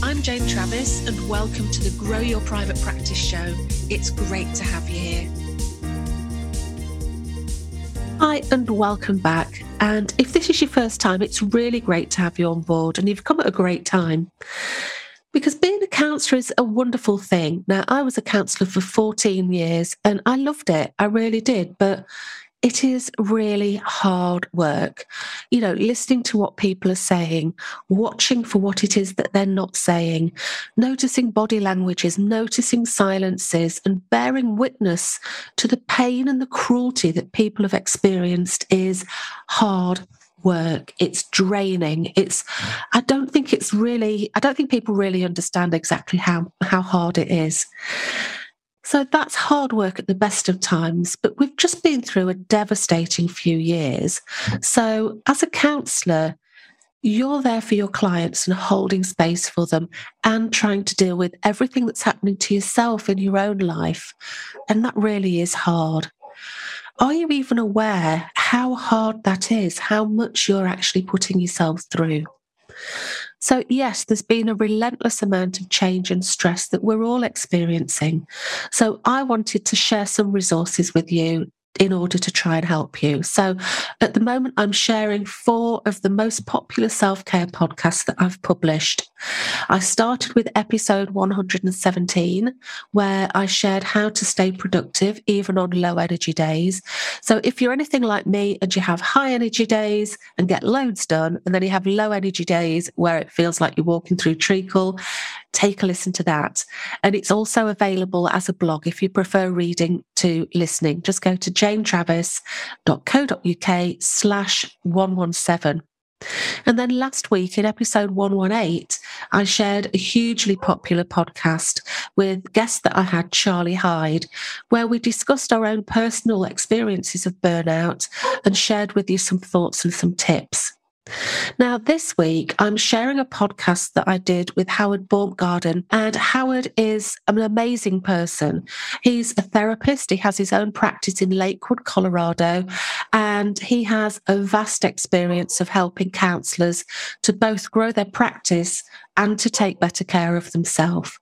I'm Jane Travis, and welcome to the Grow Your Private Practice Show. It's great to have you here. Hi, and welcome back. And if this is your first time, it's really great to have you on board, and you've come at a great time because being a counsellor is a wonderful thing. Now, I was a counsellor for 14 years and I loved it. I really did. But it is really hard work. You know, listening to what people are saying, watching for what it is that they're not saying, noticing body languages, noticing silences, and bearing witness to the pain and the cruelty that people have experienced is hard work. It's draining. It's i don't think it's really i don't think people really understand exactly how how hard it is so that's hard work at the best of times but we've just been through a devastating few years. So as a counselor you're there for your clients and holding space for them and trying to deal with everything that's happening to yourself in your own life. And that really is hard. Are you even aware how hard that is, how much you're actually putting yourself through? So, yes, there's been a relentless amount of change and stress that we're all experiencing. So, I wanted to share some resources with you in order to try and help you. So at the moment, I'm sharing four of the most popular self care podcasts that I've published. I started with episode 117, where I shared how to stay productive even on low energy days. So if you're anything like me and you have high energy days and get loads done, and then you have low energy days where it feels like you're walking through treacle, take a listen to that. And it's also available as a blog if you prefer reading to listening. Just go to janetravis.co.uk slash 117. And then last week in episode 118, I shared a hugely popular podcast with guest that I had, Charlie Hyde, where we discussed our own personal experiences of burnout and shared with you some thoughts and some tips. Now, this week, I'm sharing a podcast that I did with Howard Baumgarten. And Howard is an amazing person. He's a therapist, he has his own practice in Lakewood, Colorado, and he has a vast experience of helping counselors to both grow their practice and to take better care of themselves.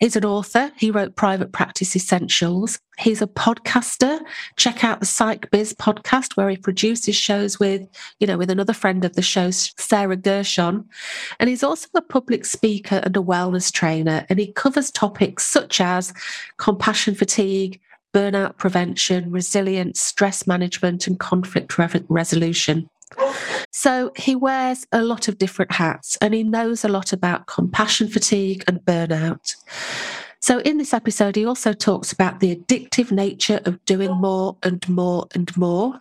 He's an author. He wrote Private Practice Essentials. He's a podcaster. Check out the Psych Biz podcast where he produces shows with, you know, with another friend of the show, Sarah Gershone. And he's also a public speaker and a wellness trainer. And he covers topics such as compassion fatigue, burnout prevention, resilience, stress management, and conflict re- resolution. So he wears a lot of different hats and he knows a lot about compassion fatigue and burnout. So, in this episode, he also talks about the addictive nature of doing more and more and more.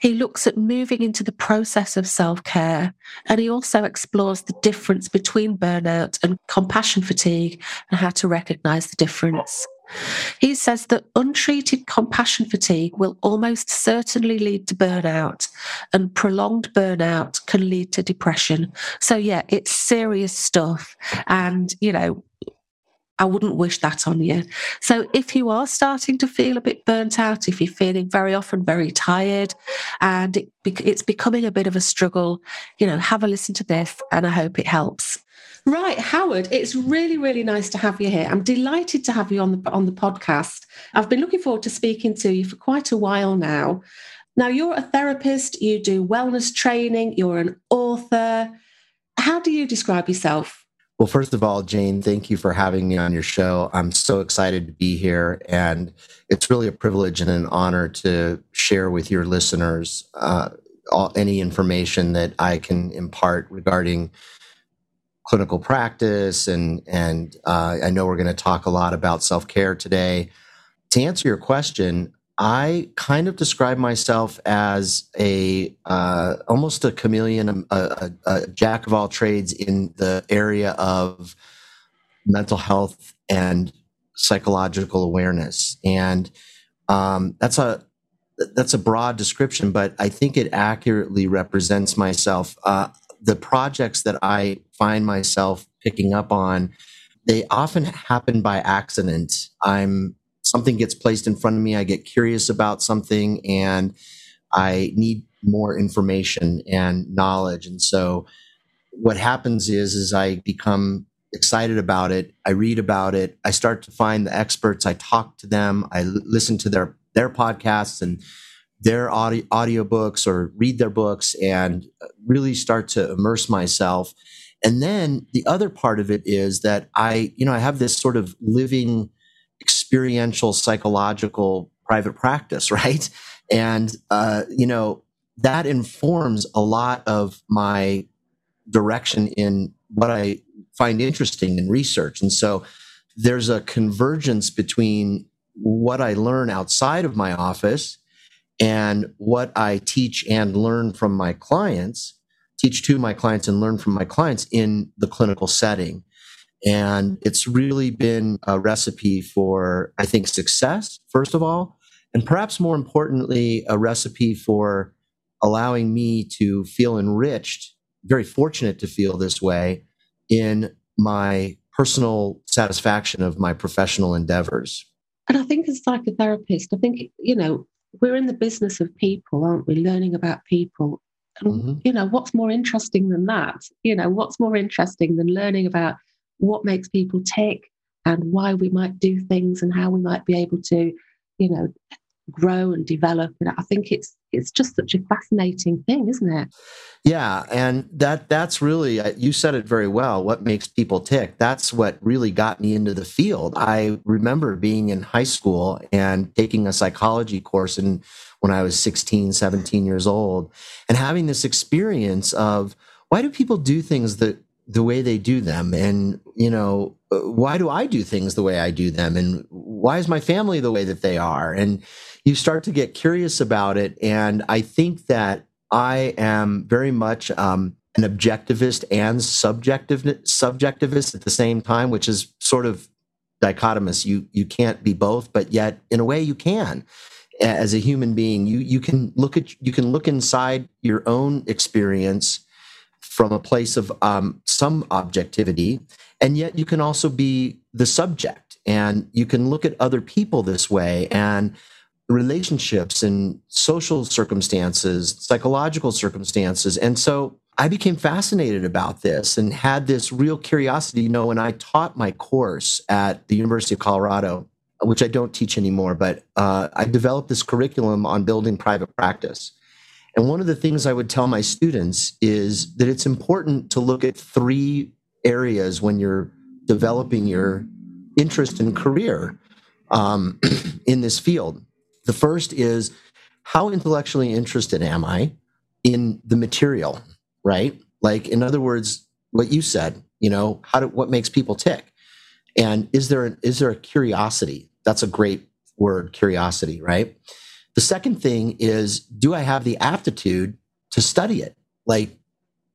He looks at moving into the process of self care, and he also explores the difference between burnout and compassion fatigue and how to recognize the difference. He says that untreated compassion fatigue will almost certainly lead to burnout, and prolonged burnout can lead to depression. So, yeah, it's serious stuff. And, you know, I wouldn't wish that on you. So, if you are starting to feel a bit burnt out, if you're feeling very often very tired and it, it's becoming a bit of a struggle, you know, have a listen to this and I hope it helps. Right, Howard, it's really, really nice to have you here. I'm delighted to have you on the on the podcast. I've been looking forward to speaking to you for quite a while now. Now, you're a therapist, you do wellness training, you're an author. How do you describe yourself? Well, first of all, Jane, thank you for having me on your show. I'm so excited to be here, and it's really a privilege and an honor to share with your listeners uh, all, any information that I can impart regarding clinical practice, and and uh, I know we're going to talk a lot about self care today. To answer your question, I kind of describe myself as a uh, almost a chameleon, a, a, a, jack of all trades in the area of mental health and psychological awareness. And um, that's a that's a broad description, but I think it accurately represents myself. Uh, the projects that I find myself picking up on, they often happen by accident. I'm something gets placed in front of me, I get curious about something, and I need more information and knowledge. And so, what happens is, is I become excited about it. I read about it. I start to find the experts. I talk to them. I l- listen to their their podcasts and their audio audiobooks or read their books and really start to immerse myself. And then the other part of it is that I, you know, I have this sort of living experiential psychological private practice, right? And uh, you know, that informs a lot of my direction in what I find interesting in research. And so there's a convergence between what I learn outside of my office and what I teach and learn from my clients, teach to my clients and learn from my clients in the clinical setting. And it's really been a recipe for, I think, success, first of all, and perhaps more importantly, a recipe for allowing me to feel enriched, very fortunate to feel this way in my personal satisfaction of my professional endeavors. And I think as a psychotherapist, I think, you know, we're in the business of people, aren't we? Learning about people. And, mm-hmm. you know, what's more interesting than that? You know, what's more interesting than learning about what makes people tick and why we might do things and how we might be able to, you know, grow and develop. And I think it's it's just such a fascinating thing, isn't it? Yeah, and that that's really uh, you said it very well. What makes people tick? That's what really got me into the field. I remember being in high school and taking a psychology course and when I was 16, 17 years old and having this experience of why do people do things that the way they do them and you know uh, why do i do things the way i do them and why is my family the way that they are and you start to get curious about it. And I think that I am very much um, an objectivist and subjective subjectivist at the same time, which is sort of dichotomous. You you can't be both, but yet in a way you can. As a human being, you you can look at you can look inside your own experience from a place of um, some objectivity, and yet you can also be the subject, and you can look at other people this way and relationships and social circumstances, psychological circumstances. And so I became fascinated about this and had this real curiosity. You know, when I taught my course at the University of Colorado, which I don't teach anymore, but uh, I developed this curriculum on building private practice. And one of the things I would tell my students is that it's important to look at three areas when you're developing your interest and career um, in this field. The first is how intellectually interested am I in the material, right? Like, in other words, what you said, you know, how do, what makes people tick? And is there, an, is there a curiosity? That's a great word, curiosity, right? The second thing is, do I have the aptitude to study it? Like,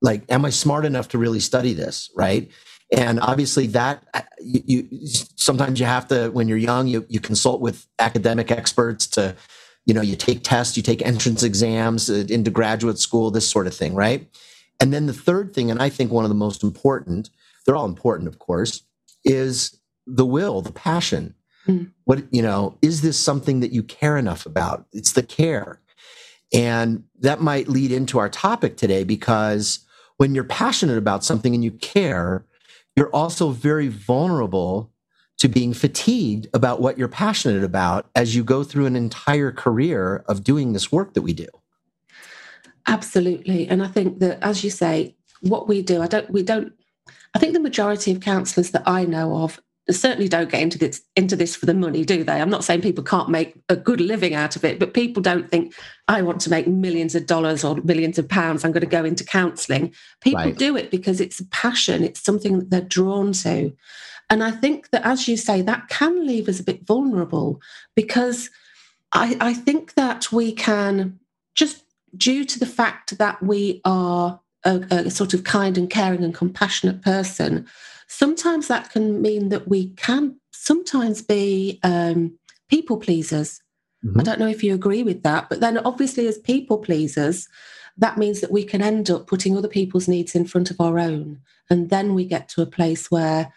like, am I smart enough to really study this, right? and obviously that you, you, sometimes you have to when you're young you, you consult with academic experts to you know you take tests you take entrance exams uh, into graduate school this sort of thing right and then the third thing and i think one of the most important they're all important of course is the will the passion mm. what you know is this something that you care enough about it's the care and that might lead into our topic today because when you're passionate about something and you care you're also very vulnerable to being fatigued about what you're passionate about as you go through an entire career of doing this work that we do. Absolutely. And I think that, as you say, what we do, I don't, we don't, I think the majority of counsellors that I know of certainly don't get into this into this for the money, do they? I'm not saying people can't make a good living out of it, but people don't think I want to make millions of dollars or millions of pounds. I'm going to go into counselling. People right. do it because it's a passion. It's something that they're drawn to, and I think that, as you say, that can leave us a bit vulnerable because I, I think that we can just due to the fact that we are a, a sort of kind and caring and compassionate person, sometimes that can mean that we can sometimes be um, people pleasers. Mm-hmm. I don't know if you agree with that, but then obviously, as people pleasers, that means that we can end up putting other people's needs in front of our own. And then we get to a place where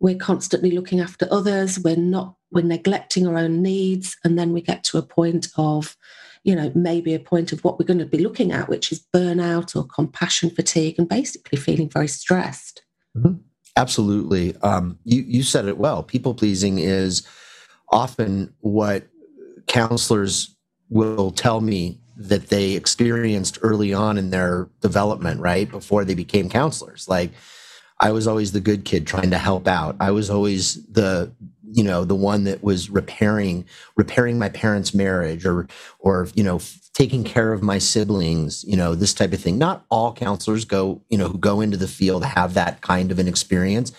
we're constantly looking after others, we're not, we're neglecting our own needs. And then we get to a point of, you know, maybe a point of what we're going to be looking at, which is burnout or compassion fatigue and basically feeling very stressed. Mm-hmm. Absolutely. Um, you, you said it well. People pleasing is often what counselors will tell me that they experienced early on in their development, right? Before they became counselors. Like, I was always the good kid trying to help out. I was always the you know the one that was repairing repairing my parents' marriage or or you know taking care of my siblings, you know, this type of thing. Not all counselors go, you know, who go into the field have that kind of an experience.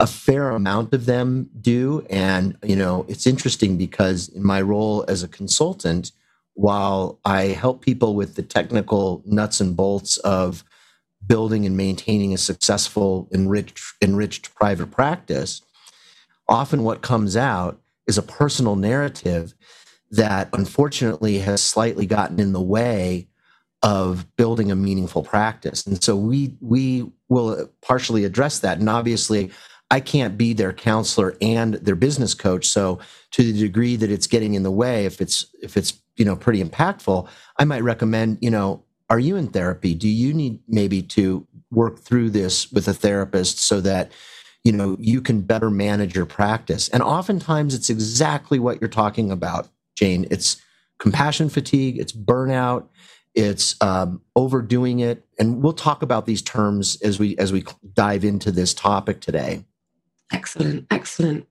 A fair amount of them do and you know, it's interesting because in my role as a consultant, while I help people with the technical nuts and bolts of building and maintaining a successful, enriched, enriched private practice, often what comes out is a personal narrative that unfortunately has slightly gotten in the way of building a meaningful practice. And so we we will partially address that. And obviously, I can't be their counselor and their business coach. So to the degree that it's getting in the way, if it's if it's you know pretty impactful i might recommend you know are you in therapy? Do you need maybe to work through this with a therapist so that you know you can better manage your practice? And oftentimes it's exactly what you're talking about jane. It's compassion fatigue it's burnout it's um, overdoing it. And we'll talk about these terms as we as we dive into this topic today. Excellent excellent.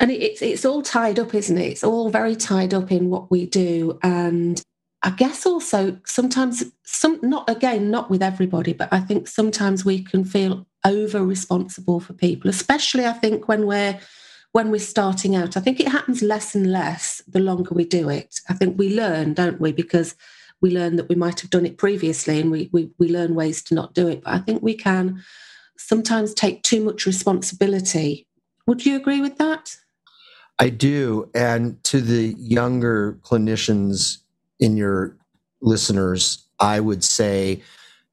And it's it's all tied up isn't it? It's all very tied up in what we do. And i guess also sometimes some not again not with everybody but i think sometimes we can feel over responsible for people especially i think when we're when we're starting out. I think it happens less and less the longer we do it. I think we learn don't we? Because we learn that we might have done it previously and we, we, we learn ways to not do it. But i think we can sometimes take too much responsibility. Would you agree with that? I do. And to the younger clinicians in your listeners, I would say,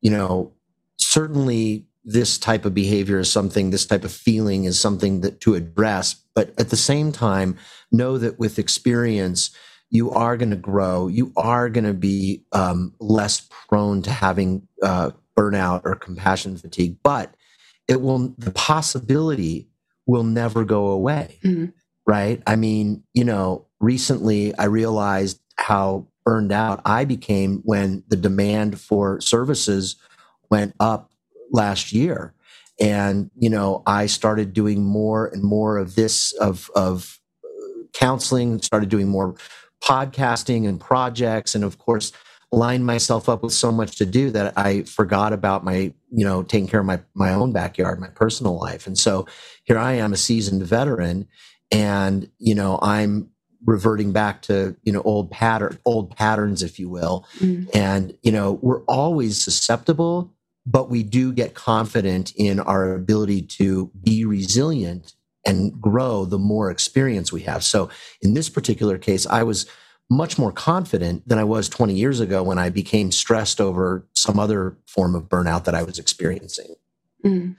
you know, certainly this type of behavior is something, this type of feeling is something that to address. But at the same time, know that with experience, you are going to grow. You are going to be um, less prone to having uh, burnout or compassion fatigue. But it will, the possibility will never go away. Mm-hmm right? I mean, you know, recently I realized how burned out I became when the demand for services went up last year. And, you know, I started doing more and more of this, of, of uh, counseling, started doing more podcasting and projects. And of course, lined myself up with so much to do that I forgot about my, you know, taking care of my, my own backyard, my personal life. And so here I am, a seasoned veteran, and you know i'm reverting back to you know old pattern old patterns if you will mm. and you know we're always susceptible but we do get confident in our ability to be resilient and grow the more experience we have so in this particular case i was much more confident than i was 20 years ago when i became stressed over some other form of burnout that i was experiencing mm.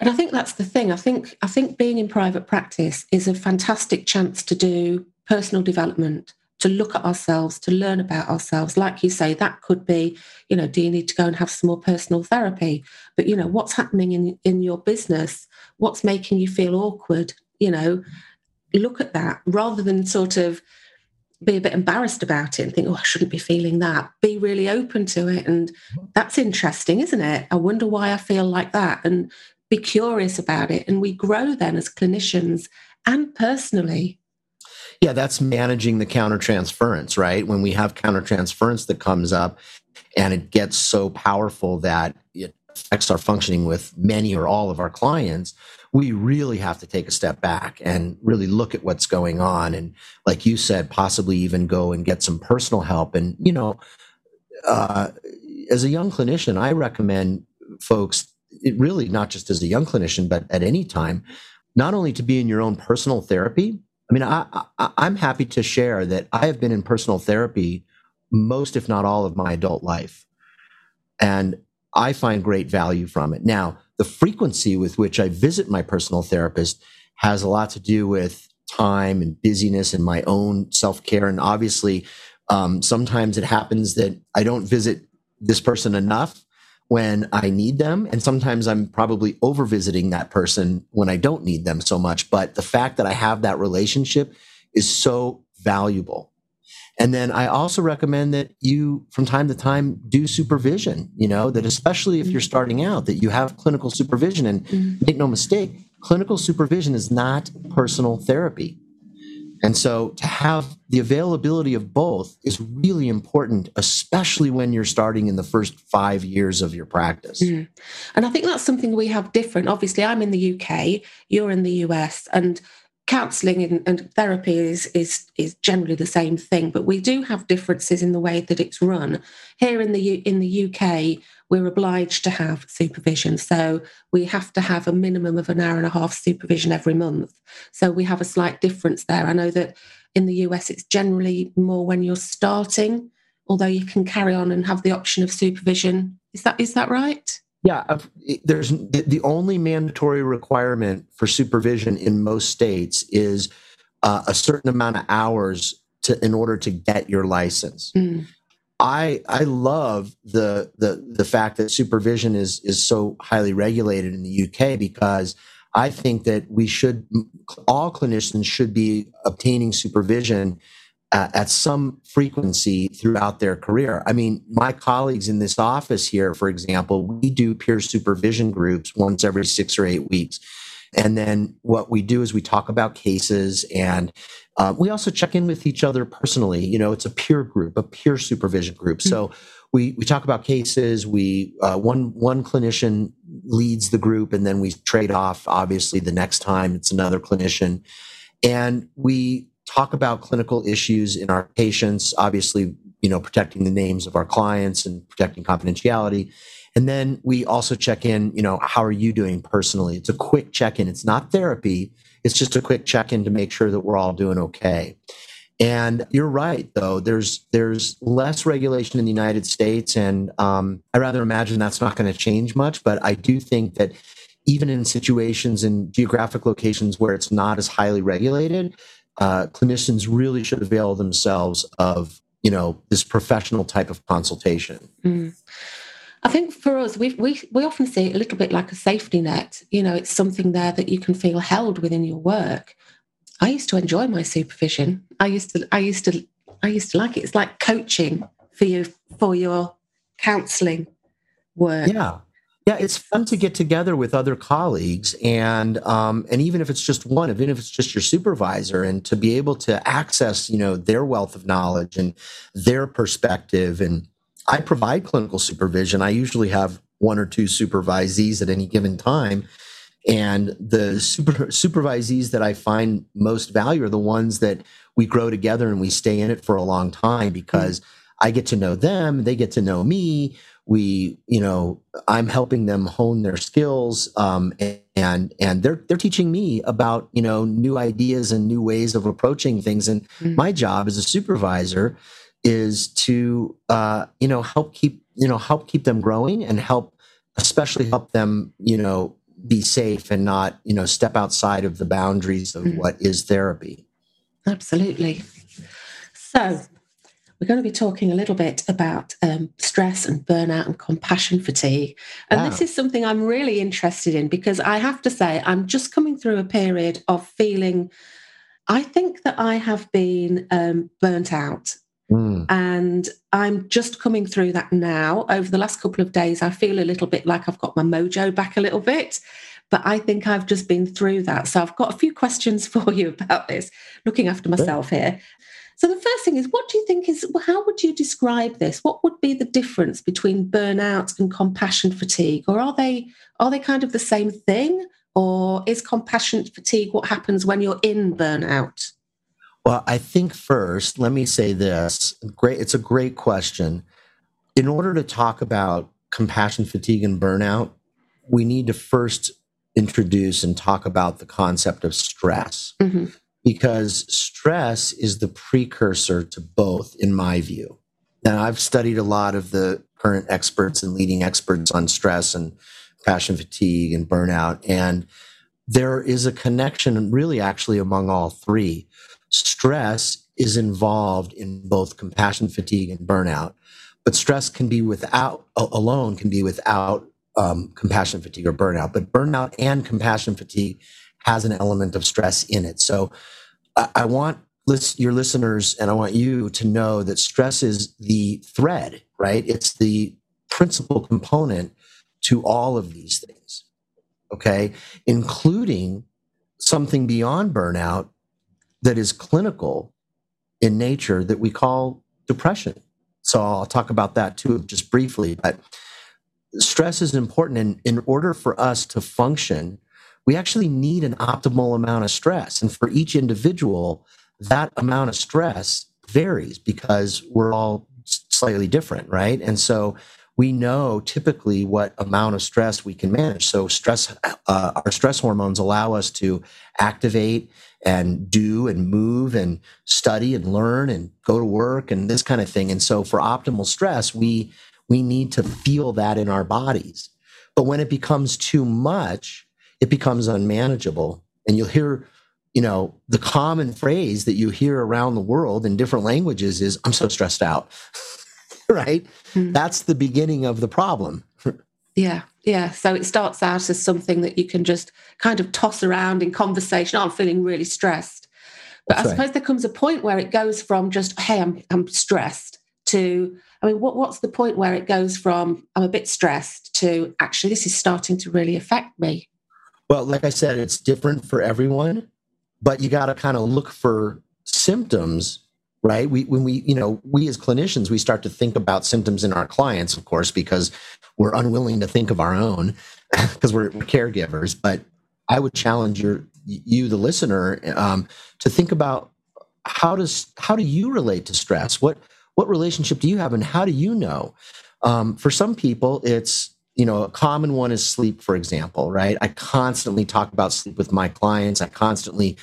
And I think that's the thing. I think I think being in private practice is a fantastic chance to do personal development, to look at ourselves, to learn about ourselves. Like you say, that could be, you know, do you need to go and have some more personal therapy? But you know, what's happening in in your business? What's making you feel awkward? You know, look at that rather than sort of be a bit embarrassed about it and think, oh, I shouldn't be feeling that. Be really open to it. And that's interesting, isn't it? I wonder why I feel like that. And be curious about it. And we grow then as clinicians and personally. Yeah, that's managing the countertransference, right? When we have countertransference that comes up and it gets so powerful that it affects our functioning with many or all of our clients, we really have to take a step back and really look at what's going on. And like you said, possibly even go and get some personal help. And, you know, uh, as a young clinician, I recommend folks, really not just as a young clinician, but at any time, not only to be in your own personal therapy. I mean, I, I, I'm happy to share that I have been in personal therapy most, if not all, of my adult life. And I find great value from it. Now, the frequency with which I visit my personal therapist has a lot to do with time and busyness and my own self care. And obviously, um, sometimes it happens that I don't visit this person enough when I need them. And sometimes I'm probably over visiting that person when I don't need them so much. But the fact that I have that relationship is so valuable. And then I also recommend that you, from time to time, do supervision, you know, that especially if you're starting out, that you have clinical supervision. And mm-hmm. make no mistake, clinical supervision is not personal therapy. And so to have the availability of both is really important, especially when you're starting in the first five years of your practice. Mm. And I think that's something we have different. Obviously, I'm in the UK, you're in the US, and counselling and, and, therapy is, is is generally the same thing, but we do have differences in the way that it's run. Here in the in the UK, we're obliged to have supervision, so we have to have a minimum of an hour and a half supervision every month. So we have a slight difference there. I know that in the US, it's generally more when you're starting, although you can carry on and have the option of supervision. Is that is that right? Yeah, there's the only mandatory requirement for supervision in most states is uh, a certain amount of hours to in order to get your license. Mm. I I love the the the fact that supervision is is so highly regulated in the UK because I think that we should all clinicians should be obtaining supervision uh, at some frequency throughout their career. I mean, my colleagues in this office here, for example, we do peer supervision groups once every six or eight weeks. And then what we do is we talk about cases and uh, we also check in with each other personally. You know, it's a peer group, a peer supervision group. Mm-hmm. So we, we talk about cases. We uh, one one clinician leads the group, and then we trade off. Obviously, the next time it's another clinician, and we talk about clinical issues in our patients, obviously, you know, protecting the names of our clients and protecting confidentiality. And then we also check in, you know, how are you doing personally? It's a quick check in. It's not therapy. It's just a quick check in to make sure that we're all doing okay. And you're right, though. There's there's less regulation in the United States, and um, I rather imagine that's not going to change much. But I do think that even in situations in geographic locations where it's not as highly regulated, uh, clinicians really should avail themselves of you know this professional type of consultation. Mm. I think for us, we we we often see it a little bit like a safety net. You know, it's something there that you can feel held within your work. I used to enjoy my supervision. I used to I used to I used to like it. It's like coaching for you for your counselling work. Yeah. Yeah, it's fun to get together with other colleagues, and um, and even if it's just one, even if it's just your supervisor, and to be able to access, you know, their wealth of knowledge and their perspective. And I provide clinical supervision. I usually have one or two supervisees at any given time, and the super, supervisees that I find most value are the ones that we grow together and we stay in it for a long time because. Mm-hmm. I get to know them, they get to know me we you know i'm helping them hone their skills um, and and they're they're teaching me about you know new ideas and new ways of approaching things and mm-hmm. my job as a supervisor is to uh, you know help keep you know help keep them growing and help especially help them you know be safe and not you know step outside of the boundaries of mm-hmm. what is therapy absolutely so we're going to be talking a little bit about um, stress and burnout and compassion fatigue. And wow. this is something I'm really interested in because I have to say, I'm just coming through a period of feeling, I think that I have been um, burnt out. Mm. And I'm just coming through that now. Over the last couple of days, I feel a little bit like I've got my mojo back a little bit but I think I've just been through that. So I've got a few questions for you about this, looking after myself here. So the first thing is, what do you think is, how would you describe this? What would be the difference between burnout and compassion fatigue? Or are they, are they kind of the same thing? Or is compassion fatigue what happens when you're in burnout? Well, I think first, let me say this. Great, it's a great question. in order to talk about compassion fatigue and burnout, we need to first introduce and talk about the concept of stress. Mm-hmm. Because stress is the precursor to both, in my view. Now, I've studied a lot of the current experts and leading experts on stress and passion fatigue and burnout. And there is a connection, really, actually, among all three. Stress is involved in both compassion fatigue and burnout, but stress can be without, alone, can be without um, compassion fatigue or burnout. But burnout and compassion fatigue has an element of stress in it. So I, want your listeners and I want you to know that stress is the thread, right? It's the principal component to all of these things, okay? Including something beyond burnout that is clinical in nature that we call depression. So I'll talk about that too, just briefly. But stress is important. And in order for us to function, we actually need an optimal amount of stress. And for each individual, that amount of stress varies because we're all slightly different, right? And so we know typically what amount of stress we can manage. So stress, uh, our stress hormones allow us to activate and do and move and study and learn and go to work and this kind of thing. And so for optimal stress, we we need to feel that in our bodies. But when it becomes too much, it becomes unmanageable. And you'll hear, you know, the common phrase that you hear around the world in different languages is, I'm so stressed out. right? Mm. That's the beginning of the problem. yeah, yeah. So it starts out as something that you can just kind of toss around in conversation. Oh, I'm feeling really stressed. But That's I suppose right. there comes a point where it goes from just, hey, I'm, I'm stressed to, I mean, what, what's the point where it goes from, I'm a bit stressed to actually, this is starting to really affect me? Well, like I said, it's different for everyone, but you got to kind of look for symptoms right? We when we you know we as clinicians we start to think about symptoms in our clients of course because we're unwilling to think of our own because we're, caregivers but i would challenge your you the listener um, to think about how does how do you relate to stress? What what relationship do you have and how do you know? Um, for some people it's you know a common one is sleep for example right i constantly talk about sleep with my clients i constantly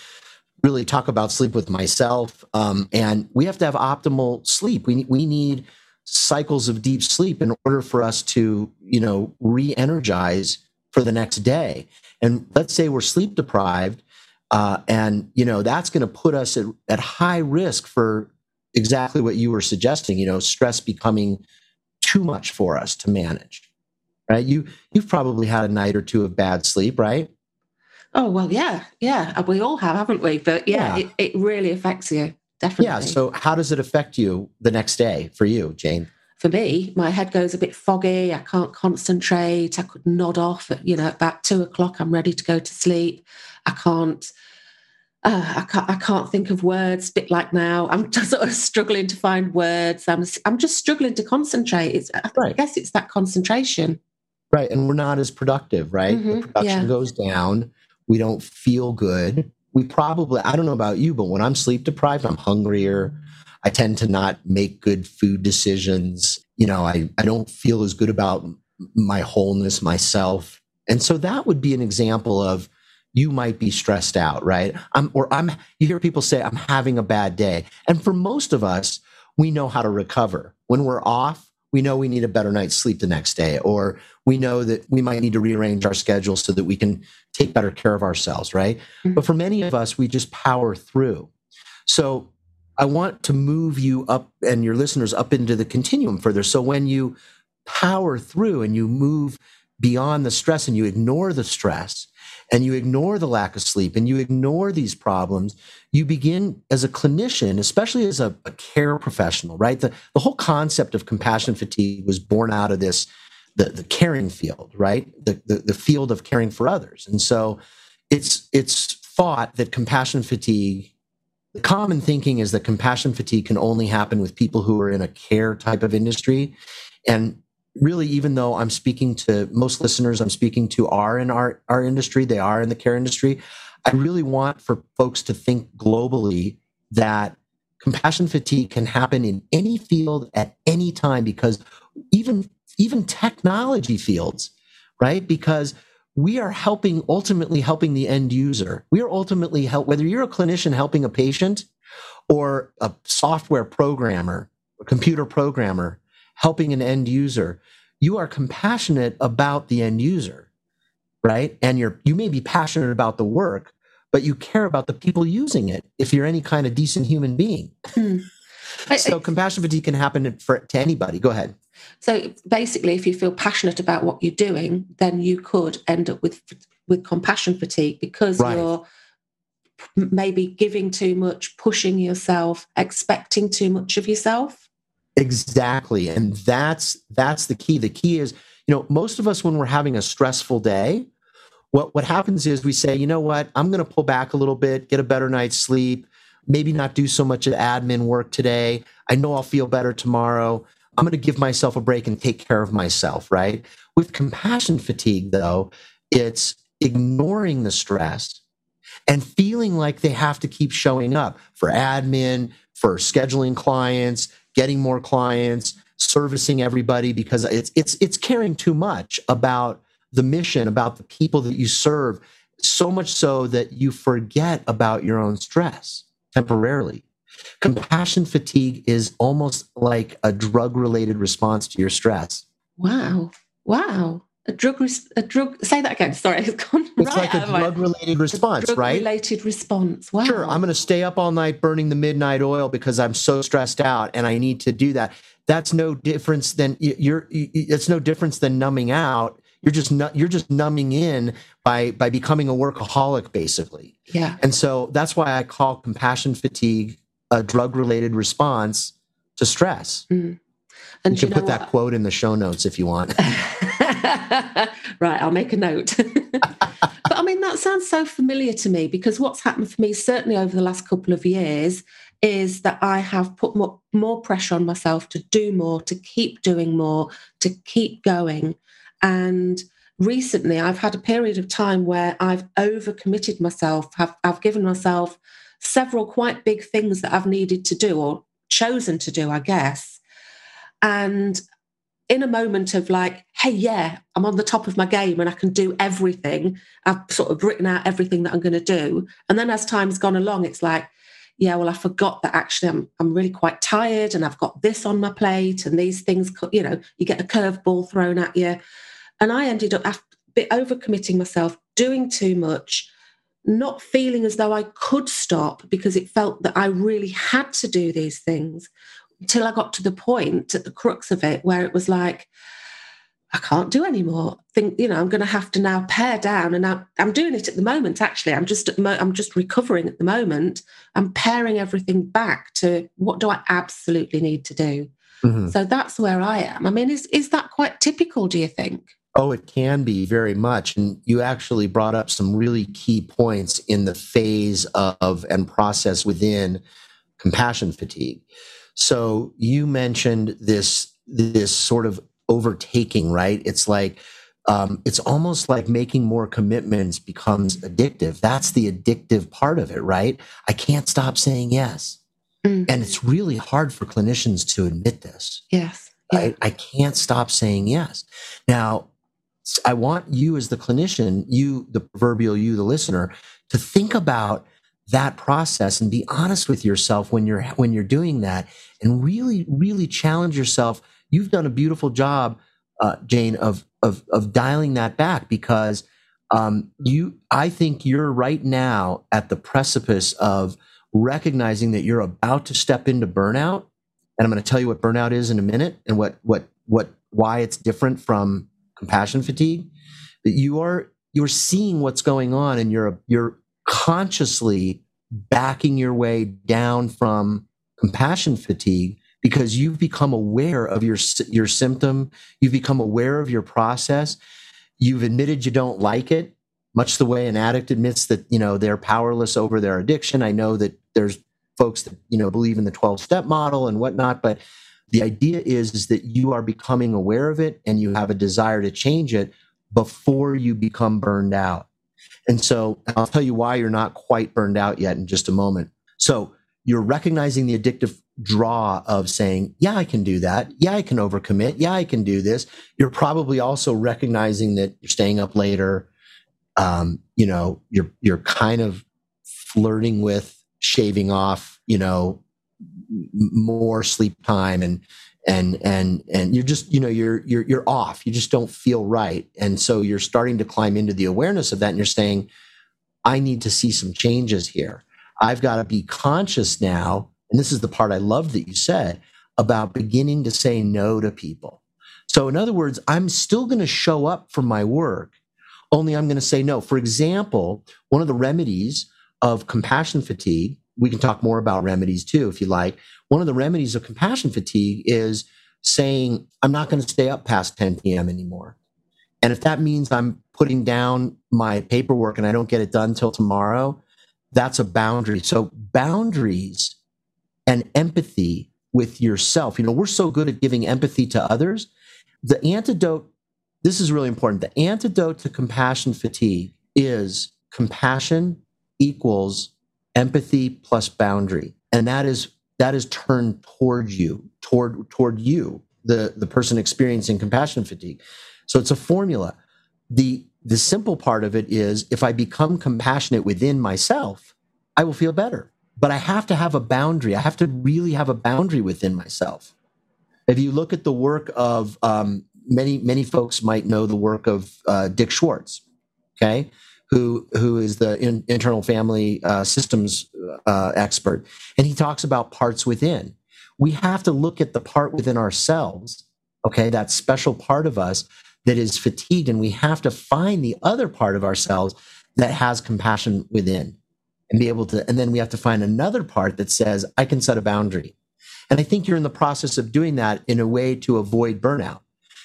really talk about sleep with myself. Um, and we have to have optimal sleep. We, we need cycles of deep sleep in order for us to, you know, re-energize for the next day. And let's say we're sleep deprived, uh, and you know that's going to put us at, at high risk for exactly what you were suggesting. You know, stress becoming too much for us to manage. Right? You you've probably had a night or two of bad sleep, right? Oh well, yeah, yeah. We all have, haven't we? But yeah, yeah. It, it really affects you. Definitely. Yeah. So how does it affect you the next day for you, Jane? For me, my head goes a bit foggy. I can't concentrate. I could nod off at, you know, about two o'clock. I'm ready to go to sleep. I can't. Uh, I can't. I can't think of words. Bit like now, I'm just sort of struggling to find words. I'm. I'm just struggling to concentrate. It's. I, right. I guess it's that concentration. Right, and we're not as productive. Right, mm-hmm. the production yeah. goes down we don't feel good. We probably, I don't know about you, but when I'm sleep deprived, I'm hungrier. I tend to not make good food decisions. You know, I, I don't feel as good about my wholeness, myself. And so that would be an example of you might be stressed out, right? I'm, or I'm, you hear people say, I'm having a bad day. And for most of us, we know how to recover. When we're off, we know we need a better night's sleep the next day, or we know that we might need to rearrange our schedule so that we can take better care of ourselves, right? Mm-hmm. But for many of us, we just power through. So I want to move you up and your listeners up into the continuum further. So when you power through and you move beyond the stress and you ignore the stress, and you ignore the lack of sleep and you ignore these problems, you begin as a clinician, especially as a, a care professional, right? The, the whole concept of compassion fatigue was born out of this, the, the caring field, right? The, the, the field of caring for others. And so it's, it's thought that compassion fatigue the common thinking is that compassion fatigue can only happen with people who are in a care type of industry. And really, even though I'm speaking to most listeners, I'm speaking to are in our, our industry, they are in the care industry. I really want for folks to think globally that compassion fatigue can happen in any field at any time because even even technology fields, right? Because we are helping ultimately helping the end user. We are ultimately help whether you're a clinician helping a patient or a software programmer, a computer programmer helping an end user. You are compassionate about the end user, right? And you're you may be passionate about the work, but you care about the people using it if you're any kind of decent human being. Hmm. so compassion fatigue can happen for, to anybody. Go ahead. So basically, if you feel passionate about what you're doing, then you could end up with with compassion fatigue because right. you're maybe giving too much, pushing yourself, expecting too much of yourself. Exactly, and that's that's the key. The key is, you know, most of us when we're having a stressful day, what what happens is we say, you know what, I'm going to pull back a little bit, get a better night's sleep, maybe not do so much admin work today. I know I'll feel better tomorrow. I'm going to give myself a break and take care of myself, right? With compassion fatigue, though, it's ignoring the stress and feeling like they have to keep showing up for admin, for scheduling clients, getting more clients, servicing everybody because it's it's it's caring too much about the mission, about the people that you serve, so much so that you forget about your own stress temporarily. Compassion fatigue is almost like a drug related response to your stress. Wow. Wow. A drug, a drug, say that again. Sorry, it's gone. It's right like a drug related response, right? drug right? related response. Wow. Sure. I'm going to stay up all night burning the midnight oil because I'm so stressed out and I need to do that. That's no difference than you're, it's no difference than numbing out. You're just, you're just numbing in by, by becoming a workaholic, basically. Yeah. And so that's why I call compassion fatigue a drug related response to stress. Mm. And you can put that quote in the show notes if you want. right, I'll make a note. but I mean, that sounds so familiar to me because what's happened for me, certainly over the last couple of years, is that I have put more, more pressure on myself to do more, to keep doing more, to keep going. And recently, I've had a period of time where I've overcommitted myself, have, I've given myself several quite big things that I've needed to do or chosen to do, I guess. And in a moment of like, hey, yeah, I'm on the top of my game and I can do everything. I've sort of written out everything that I'm going to do. And then as time's gone along, it's like, yeah, well, I forgot that actually I'm I'm really quite tired and I've got this on my plate and these things, you know, you get a curveball thrown at you. And I ended up a bit overcommitting myself, doing too much, not feeling as though I could stop because it felt that I really had to do these things until I got to the point at the crux of it where it was like, I can't do anymore. Think, you know, I'm going to have to now pare down, and I, am doing it at the moment. Actually, I'm just at mo- I'm just recovering at the moment. I'm paring everything back to what do I absolutely need to do. Mm-hmm. So that's where I am. I mean, is is that quite typical? Do you think? Oh, it can be very much. And you actually brought up some really key points in the phase of and process within compassion fatigue. So you mentioned this this sort of overtaking, right? It's like um, it's almost like making more commitments becomes addictive. That's the addictive part of it, right? I can't stop saying yes. Mm-hmm. And it's really hard for clinicians to admit this. Yes. Right? Yeah. I can't stop saying yes. Now, I want you as the clinician, you, the proverbial you, the listener, to think about that process and be honest with yourself when you're when you're doing that and really really challenge yourself. You've done a beautiful job uh, jane of, of of dialing that back because um, you i think you're right now at the precipice of recognizing that you're about to step into burnout. And i'm going to tell you what burnout is in a minute and what what what why it's different from compassion fatigue. That you are you're seeing what's going on and you're you're consciously backing your way down from compassion fatigue because you've become aware of your your symptom you've become aware of your process you've admitted you don't like it much the way an addict admits that you know they're powerless over their addiction i know that there's folks that you know believe in the 12 step model and whatnot but the idea is, is that you are becoming aware of it and you have a desire to change it before you become burned out. And so I'll tell you why you're not quite burned out yet in just a moment. So you're recognizing the addictive draw of saying, yeah, I can do that. Yeah, I can overcommit. Yeah, I can do this. You're probably also recognizing that you're staying up later. Um, you know, you're, you're kind of flirting with shaving off, you know, more sleep time and, and, and, and you're just, you know, you're, you're, you're off. You just don't feel right. And so you're starting to climb into the awareness of that and you're saying, I need to see some changes here. I've got to be conscious now. And this is the part I love that you said about beginning to say no to people. So, in other words, I'm still going to show up for my work, only I'm going to say no. For example, one of the remedies of compassion fatigue, we can talk more about remedies too, if you like. One of the remedies of compassion fatigue is saying, I'm not going to stay up past 10 p.m. anymore. And if that means I'm putting down my paperwork and I don't get it done till tomorrow, that's a boundary. So boundaries and empathy with yourself. You know, we're so good at giving empathy to others. The antidote, this is really important. The antidote to compassion fatigue is compassion equals empathy plus boundary. And that is that is turned toward you, toward toward you, the, the person experiencing compassion fatigue. So it's a formula. The the simple part of it is if I become compassionate within myself, I will feel better. But I have to have a boundary. I have to really have a boundary within myself. If you look at the work of um, many, many folks might know the work of uh, Dick Schwartz, okay, who who is the in, internal family uh, systems uh, expert, and he talks about parts within. We have to look at the part within ourselves, okay, that special part of us that is fatigued and we have to find the other part of ourselves that has compassion within and be able to and then we have to find another part that says i can set a boundary. And i think you're in the process of doing that in a way to avoid burnout.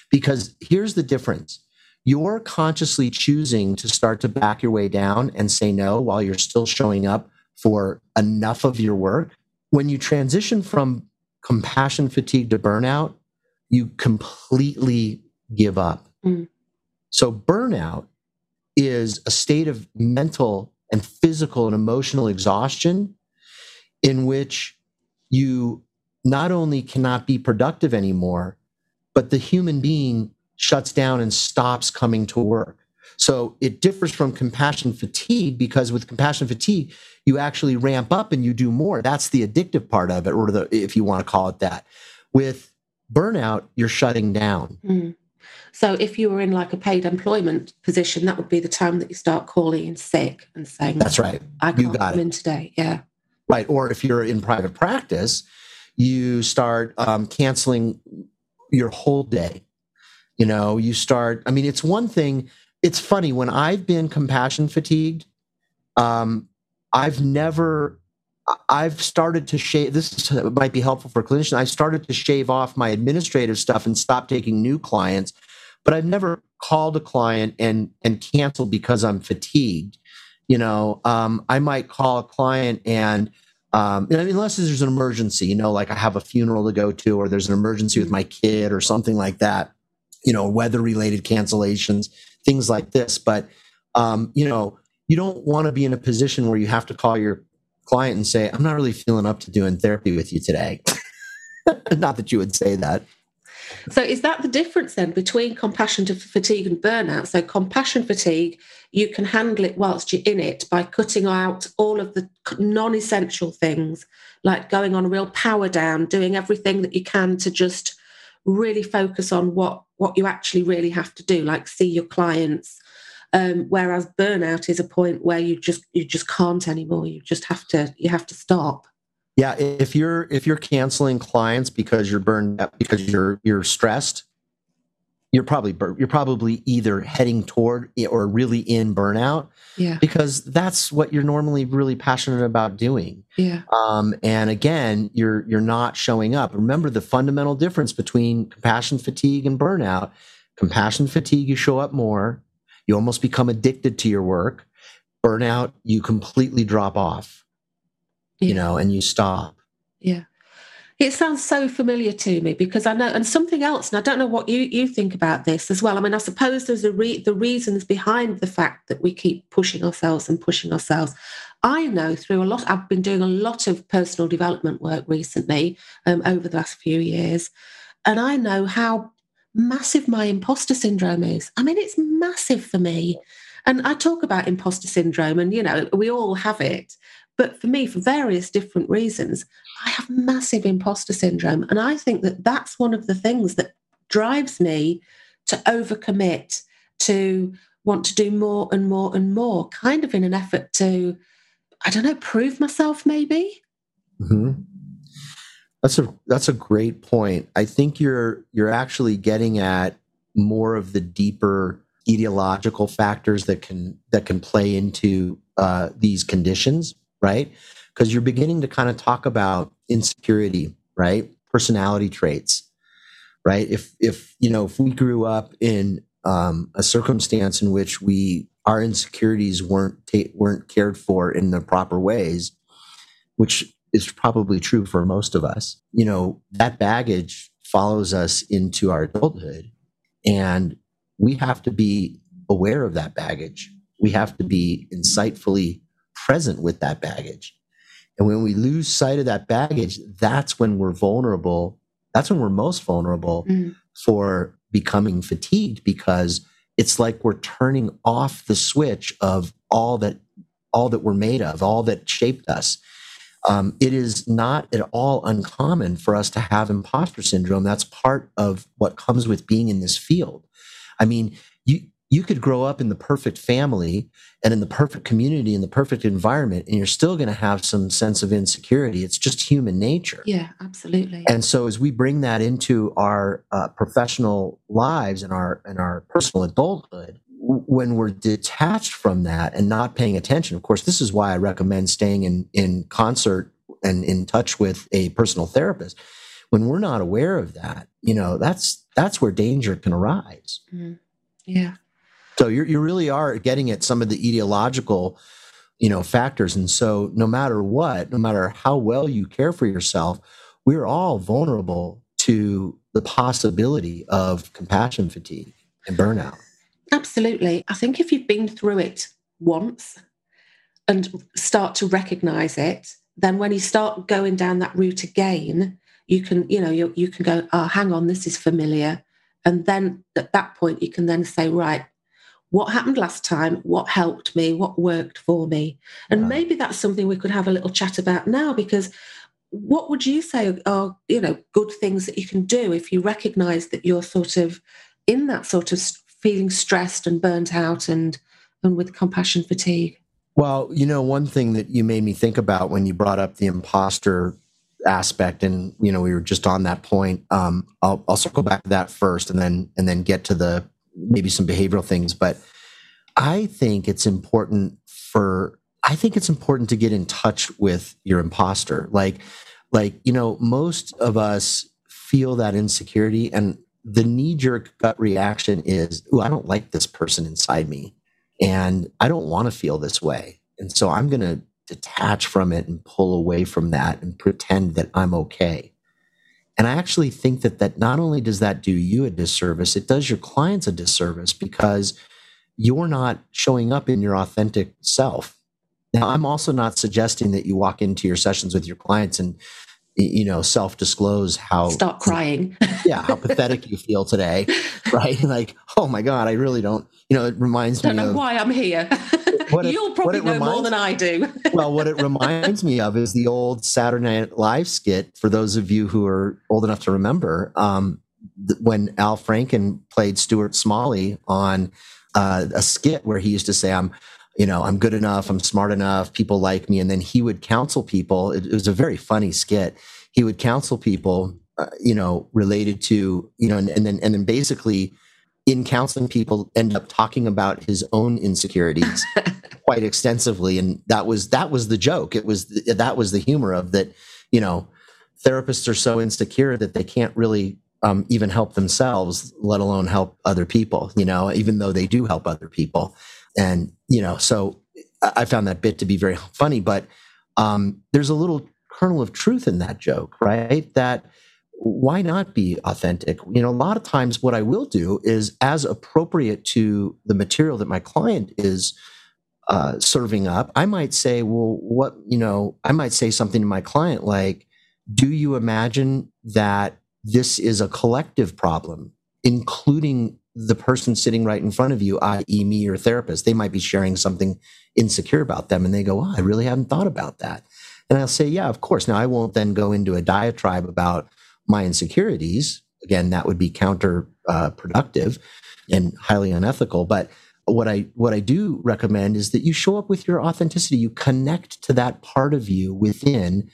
Because here's the difference you're consciously choosing to start to back your way down and say no while you're still showing up for enough of your work when you transition from compassion fatigue to burnout you completely give up Mm. So, burnout is a state of mental and physical and emotional exhaustion in which you not only cannot be productive anymore, but the human being shuts down and stops coming to work. So it differs from compassion fatigue because with compassion fatigue, you actually ramp up and you do more. That's the addictive part of it, or the, if you want to call it that. With burnout, you're shutting down. Mm. So if you were in like a paid employment position, that would be the time that you start calling in sick and saying, "That's right, I can't come it. in today." Yeah, right. Or if you're in private practice, you start um, canceling your whole day. You know, you start. I mean, it's one thing. It's funny when I've been compassion fatigued. Um, I've never I've started to shave. This might be helpful for clinicians. I started to shave off my administrative stuff and stop taking new clients but I've never called a client and and canceled because I'm fatigued. You know, um, I might call a client and um, unless there's an emergency, you know, like I have a funeral to go to, or there's an emergency with my kid, or something like that. You know, weather related cancellations, things like this. But um, you know, you don't want to be in a position where you have to call your client and say, "I'm not really feeling up to doing therapy with you today." not that you would say that. So, is that the difference then between compassion to fatigue and burnout? So, compassion fatigue, you can handle it whilst you're in it by cutting out all of the non essential things, like going on a real power down, doing everything that you can to just really focus on what what you actually really have to do, like see your clients. Um, whereas burnout is a point where you just you just can't anymore. You just have to you have to stop. Yeah, if you're if you're canceling clients because you're burned out because you're you're stressed, you're probably you're probably either heading toward or really in burnout. Yeah. Because that's what you're normally really passionate about doing. Yeah. Um, and again, you're you're not showing up. Remember the fundamental difference between compassion fatigue and burnout. Compassion fatigue, you show up more. You almost become addicted to your work. Burnout, you completely drop off yeah. you know, and you stop. Yeah. It sounds so familiar to me because I know, and something else, and I don't know what you, you think about this as well. I mean, I suppose there's a re, the reasons behind the fact that we keep pushing ourselves and pushing ourselves I know through a lot, I've been doing a lot of personal development work recently um, over the last few years. And I know how massive my imposter syndrome is. I mean, it's massive for me. And I talk about imposter syndrome, and you know, we all have it. But for me, for various different reasons, I have massive imposter syndrome. And I think that that's one of the things that drives me to overcommit, to want to do more and more and more, kind of in an effort to, I don't know, prove myself maybe. Mm-hmm. That's a that's a great point. I think you're you're actually getting at more of the deeper etiological factors that can that can play into uh, these conditions, right? Because you're beginning to kind of talk about insecurity, right? Personality traits, right? If if you know if we grew up in um, a circumstance in which we our insecurities weren't ta- weren't cared for in the proper ways, which is probably true for most of us. You know, that baggage follows us into our adulthood. And we have to be aware of that baggage. We have to be insightfully present with that baggage. And when we lose sight of that baggage, that's when we're vulnerable. That's when we're most vulnerable mm. for becoming fatigued because it's like we're turning off the switch of all that all that we're made of, all that shaped us um, it is not at all uncommon for us to have imposter syndrome. That's part of what comes with being in this field. I mean, you you could grow up in the perfect family and in the perfect community in the perfect environment and you're still going to have some sense of insecurity it's just human nature yeah absolutely and so as we bring that into our uh, professional lives and our and our personal adulthood when we're detached from that and not paying attention, of course, this is why I recommend staying in, in concert and in touch with a personal therapist. When we're not aware of that, you know, that's that's where danger can arise. Mm. Yeah. So you you really are getting at some of the etiological, you know, factors. And so no matter what, no matter how well you care for yourself, we're all vulnerable to the possibility of compassion fatigue and burnout. Absolutely. I think if you've been through it once and start to recognize it, then when you start going down that route again, you can, you know, you, you can go, oh, hang on, this is familiar. And then at that point, you can then say, right, what happened last time? What helped me? What worked for me? And maybe that's something we could have a little chat about now because what would you say are, you know, good things that you can do if you recognize that you're sort of in that sort of feeling stressed and burnt out and and with compassion fatigue? Well, you know, one thing that you made me think about when you brought up the imposter aspect, and you know, we were just on that point. Um, I'll, I'll circle back to that first, and then and then get to the maybe some behavioral things. But I think it's important for I think it's important to get in touch with your imposter. Like, like you know, most of us feel that insecurity, and the knee jerk gut reaction is, "Oh, I don't like this person inside me, and I don't want to feel this way." And so I'm going to detach from it and pull away from that and pretend that I'm okay. And I actually think that that not only does that do you a disservice, it does your clients a disservice because you're not showing up in your authentic self. Now, I'm also not suggesting that you walk into your sessions with your clients and you know self disclose how stop crying. Yeah how pathetic you feel today right? Like oh my god i really don't you know it reminds don't me know of why i'm here. You'll probably know reminds, more than i do. Well what it reminds me of is the old saturday night live skit for those of you who are old enough to remember um, when al franken played stuart smalley on uh, a skit where he used to say i'm you know, I'm good enough, I'm smart enough, people like me. And then he would counsel people. It, it was a very funny skit. He would counsel people, uh, you know, related to, you know, and, and then and then basically in counseling people end up talking about his own insecurities quite extensively and that was that was the joke it was that was the humor of that you know therapists are so insecure that they can't really um, even help themselves let alone help other people you know even though they do help other people and, you know, so I found that bit to be very funny, but um, there's a little kernel of truth in that joke, right? That why not be authentic? You know, a lot of times what I will do is as appropriate to the material that my client is uh, serving up, I might say, well, what, you know, I might say something to my client like, do you imagine that this is a collective problem, including the person sitting right in front of you, i.e., me, your therapist? They might be sharing something insecure about them, and they go, oh, I really hadn't thought about that. And I'll say, yeah, of course. Now, I won't then go into a diatribe about my insecurities. Again, that would be counterproductive uh, and highly unethical. But what I what I do recommend is that you show up with your authenticity. You connect to that part of you within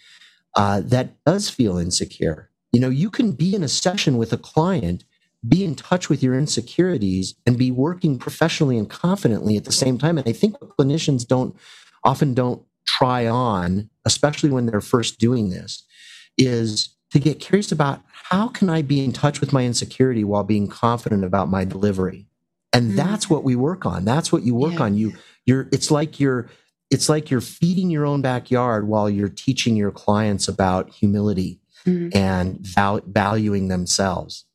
uh, that does feel insecure. You know, you can be in a session with a client, be in touch with your insecurities, and be working professionally and confidently at the same time. And I think clinicians don't often don't try on, especially when they're first doing this, is to get curious about how can I be in touch with my insecurity while being confident about my delivery and mm. that's what we work on that's what you work yeah. on you you're it's like you're it's like you're feeding your own backyard while you're teaching your clients about humility mm. and val- valuing themselves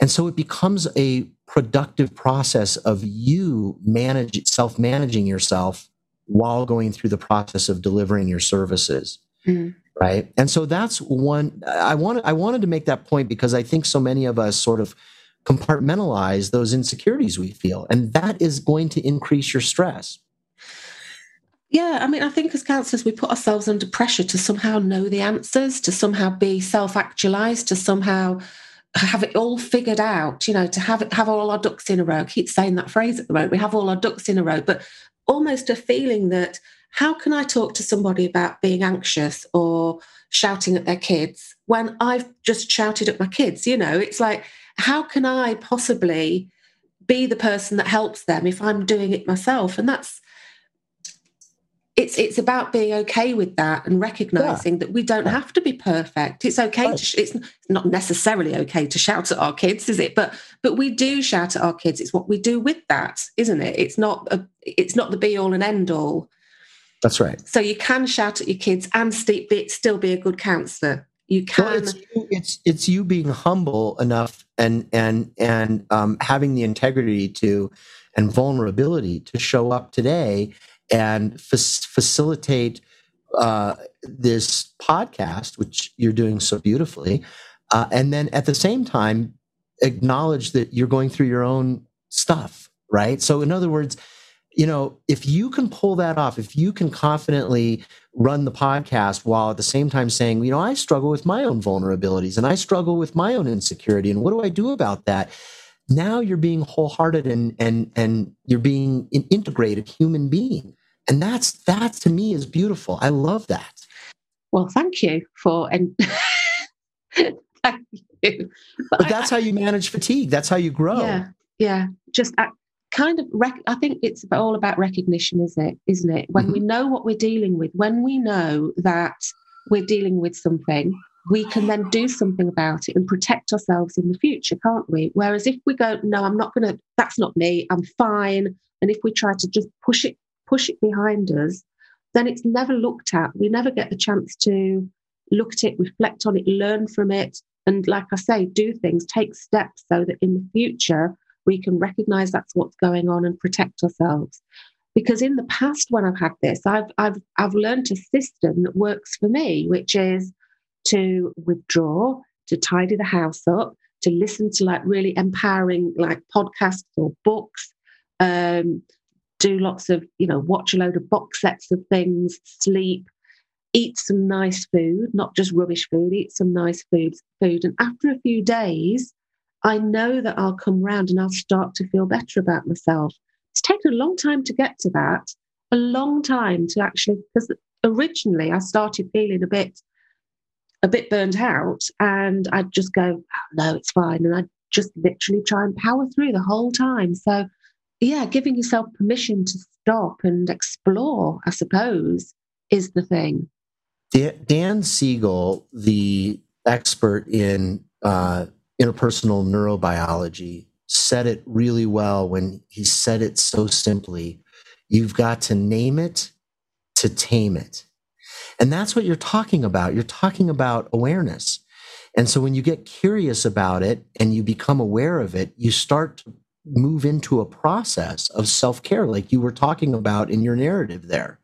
and so it becomes a productive process of you manage self-managing yourself while going through the process of delivering your services mm. right and so that's one i wanted i wanted to make that point because i think so many of us sort of compartmentalize those insecurities we feel. And that is going to increase your stress. Yeah, I mean, I think as counselors, we put ourselves under pressure to somehow know the answers, to somehow be self actualized, to somehow have it all figured out, you know, to have have all our ducks in a row. I keep saying that phrase at the moment. We have all our ducks in a row, but almost a feeling that how can I talk to somebody about being anxious or shouting at their kids when I've just shouted at my kids? You know, it's like how can I possibly be the person that helps them if I'm doing it myself? And that's it's it's about being okay with that and recognizing yeah. that we don't have to be perfect. It's okay right. to it's not necessarily okay to shout at our kids, is it? But but we do shout at our kids. It's what we do with that, isn't it? It's not a, it's not the be all and end all. That's right. So you can shout at your kids and still be a good counselor. You can. Well, it's, it's, it's you being humble enough and and and um, having the integrity to and vulnerability to show up today and f- facilitate uh, this podcast, which you're doing so beautifully, uh, and then at the same time acknowledge that you're going through your own stuff, right? So, in other words, you know, if you can pull that off, if you can confidently run the podcast while at the same time saying, you know, I struggle with my own vulnerabilities and I struggle with my own insecurity. And what do I do about that? Now you're being wholehearted and and and you're being an integrated human being. And that's that to me is beautiful. I love that. Well, thank you for and thank you. But, but that's I, how you manage fatigue. That's how you grow. Yeah. Yeah. Just kind of rec- i think it's all about recognition is it isn't it when mm-hmm. we know what we're dealing with when we know that we're dealing with something we can then do something about it and protect ourselves in the future can't we whereas if we go no i'm not going to that's not me i'm fine and if we try to just push it push it behind us then it's never looked at we never get the chance to look at it reflect on it learn from it and like i say do things take steps so that in the future we can recognize that's what's going on and protect ourselves. Because in the past, when I've had this, I've I've I've learned a system that works for me, which is to withdraw, to tidy the house up, to listen to like really empowering like podcasts or books, um, do lots of, you know, watch a load of box sets of things, sleep, eat some nice food, not just rubbish food, eat some nice food, food. And after a few days, I know that I'll come round and I'll start to feel better about myself. It's taken a long time to get to that, a long time to actually, because originally I started feeling a bit, a bit burned out, and I'd just go, oh, no, it's fine, and I'd just literally try and power through the whole time. So, yeah, giving yourself permission to stop and explore, I suppose, is the thing. Dan Siegel, the expert in uh, interpersonal neurobiology said it really well when he said it so simply. You've got to name it to tame it. And that's what you're talking about. You're talking about awareness. And so when you get curious about it and you become aware of it, you start move into a process of self care, like you were talking about in your narrative there.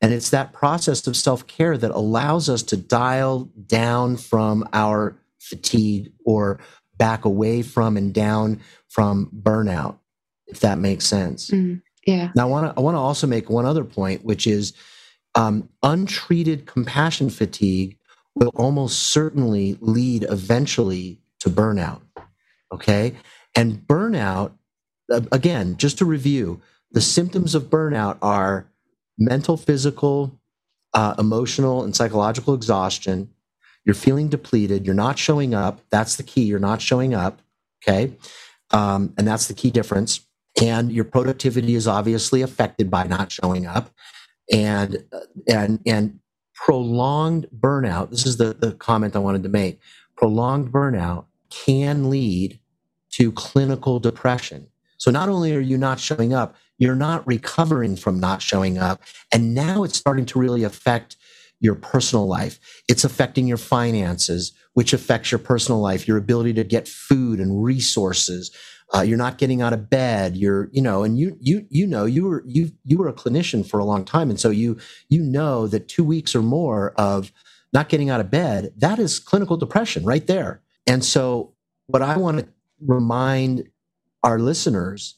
And it's that process of self care that allows us to dial down from our fatigue or back away from and down from burnout, if that makes sense. Mm, yeah. Now, I want to I want to also make one other point, which is um, untreated compassion fatigue will almost certainly lead eventually to burnout. Okay, and burnout, again, just to review, the symptoms of burnout are mental, physical, uh, emotional, and psychological exhaustion. You're feeling depleted. You're not showing up. That's the key. You're not showing up. Okay. Um, and that's the key difference. And your productivity is obviously affected by not showing up. And, uh, and, and prolonged burnout, this is the, the comment I wanted to make. Prolonged burnout can lead to clinical depression. So not only are you not showing up, you're not recovering from not showing up. And now it's starting to really affect your personal life. It's affecting your finances, which affects your personal life, your ability to get food and resources. Uh, you're not getting out of bed. You're, you know, and you, you, you know, you were, you, you were a clinician for a long time. And so you, you know that two weeks or more of not getting out of bed, that is clinical depression right there. And so what I want to remind our listeners,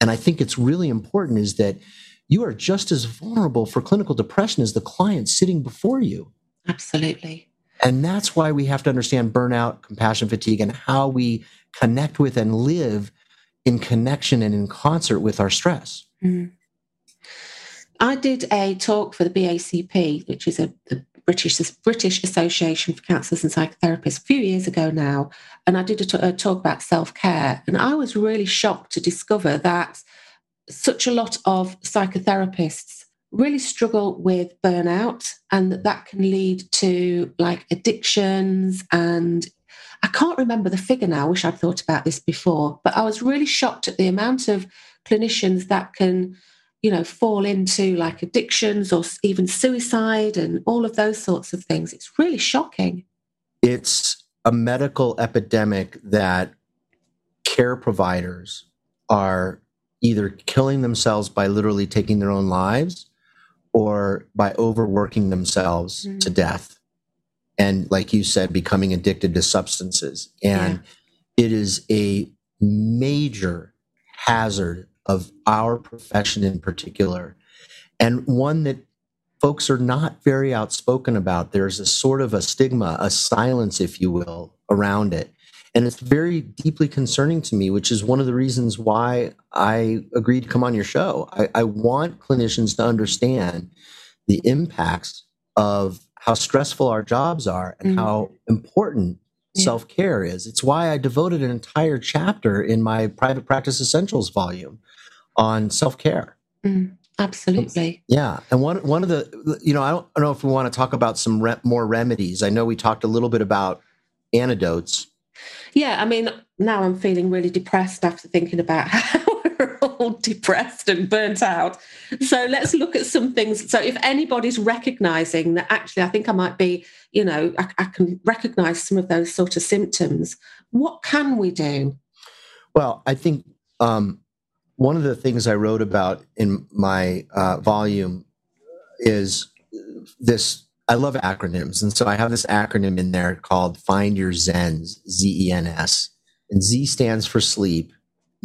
and I think it's really important, is that you are just as vulnerable for clinical depression as the client sitting before you. Absolutely. And that's why we have to understand burnout, compassion fatigue, and how we connect with and live in connection and in concert with our stress. Mm. I did a talk for the BACP, which is a, the British British Association for Counsellors and Psychotherapists a few years ago now, and I did a, t- a talk about self care, and I was really shocked to discover that such a lot of psychotherapists really struggle with burnout, and that that can lead to like addictions and. I can't remember the figure now. I wish I'd thought about this before, but I was really shocked at the amount of clinicians that can you know, fall into like addictions or even suicide and all of those sorts of things. It's really shocking. It's a medical epidemic that care providers are either killing themselves by literally taking their own lives or by overworking themselves mm. to death. And like you said, becoming addicted to substances. And yeah. it is a major hazard of our profession in particular, and one that folks are not very outspoken about. There's a sort of a stigma, a silence, if you will, around it. And it's very deeply concerning to me, which is one of the reasons why I agreed to come on your show. I, I want clinicians to understand the impacts of how stressful our jobs are and mm. how important yeah. self care is. It's why I devoted an entire chapter in my private practice essentials volume on self care. Mm, absolutely. Yeah, and one one of the you know I don't, I don't know if we want to talk about some re- more remedies. I know we talked a little bit about antidotes. Yeah, I mean now I'm feeling really depressed after thinking about how we're all depressed and burnt out. So let's look at some things. So if anybody's recognizing that actually I think I might be, you know, I, I can recognize some of those sort of symptoms, what can we do? Well, I think um, one of the things I wrote about in my uh, volume is this. I love acronyms, and so I have this acronym in there called "Find Your Zens," Z E N S, and Z stands for sleep,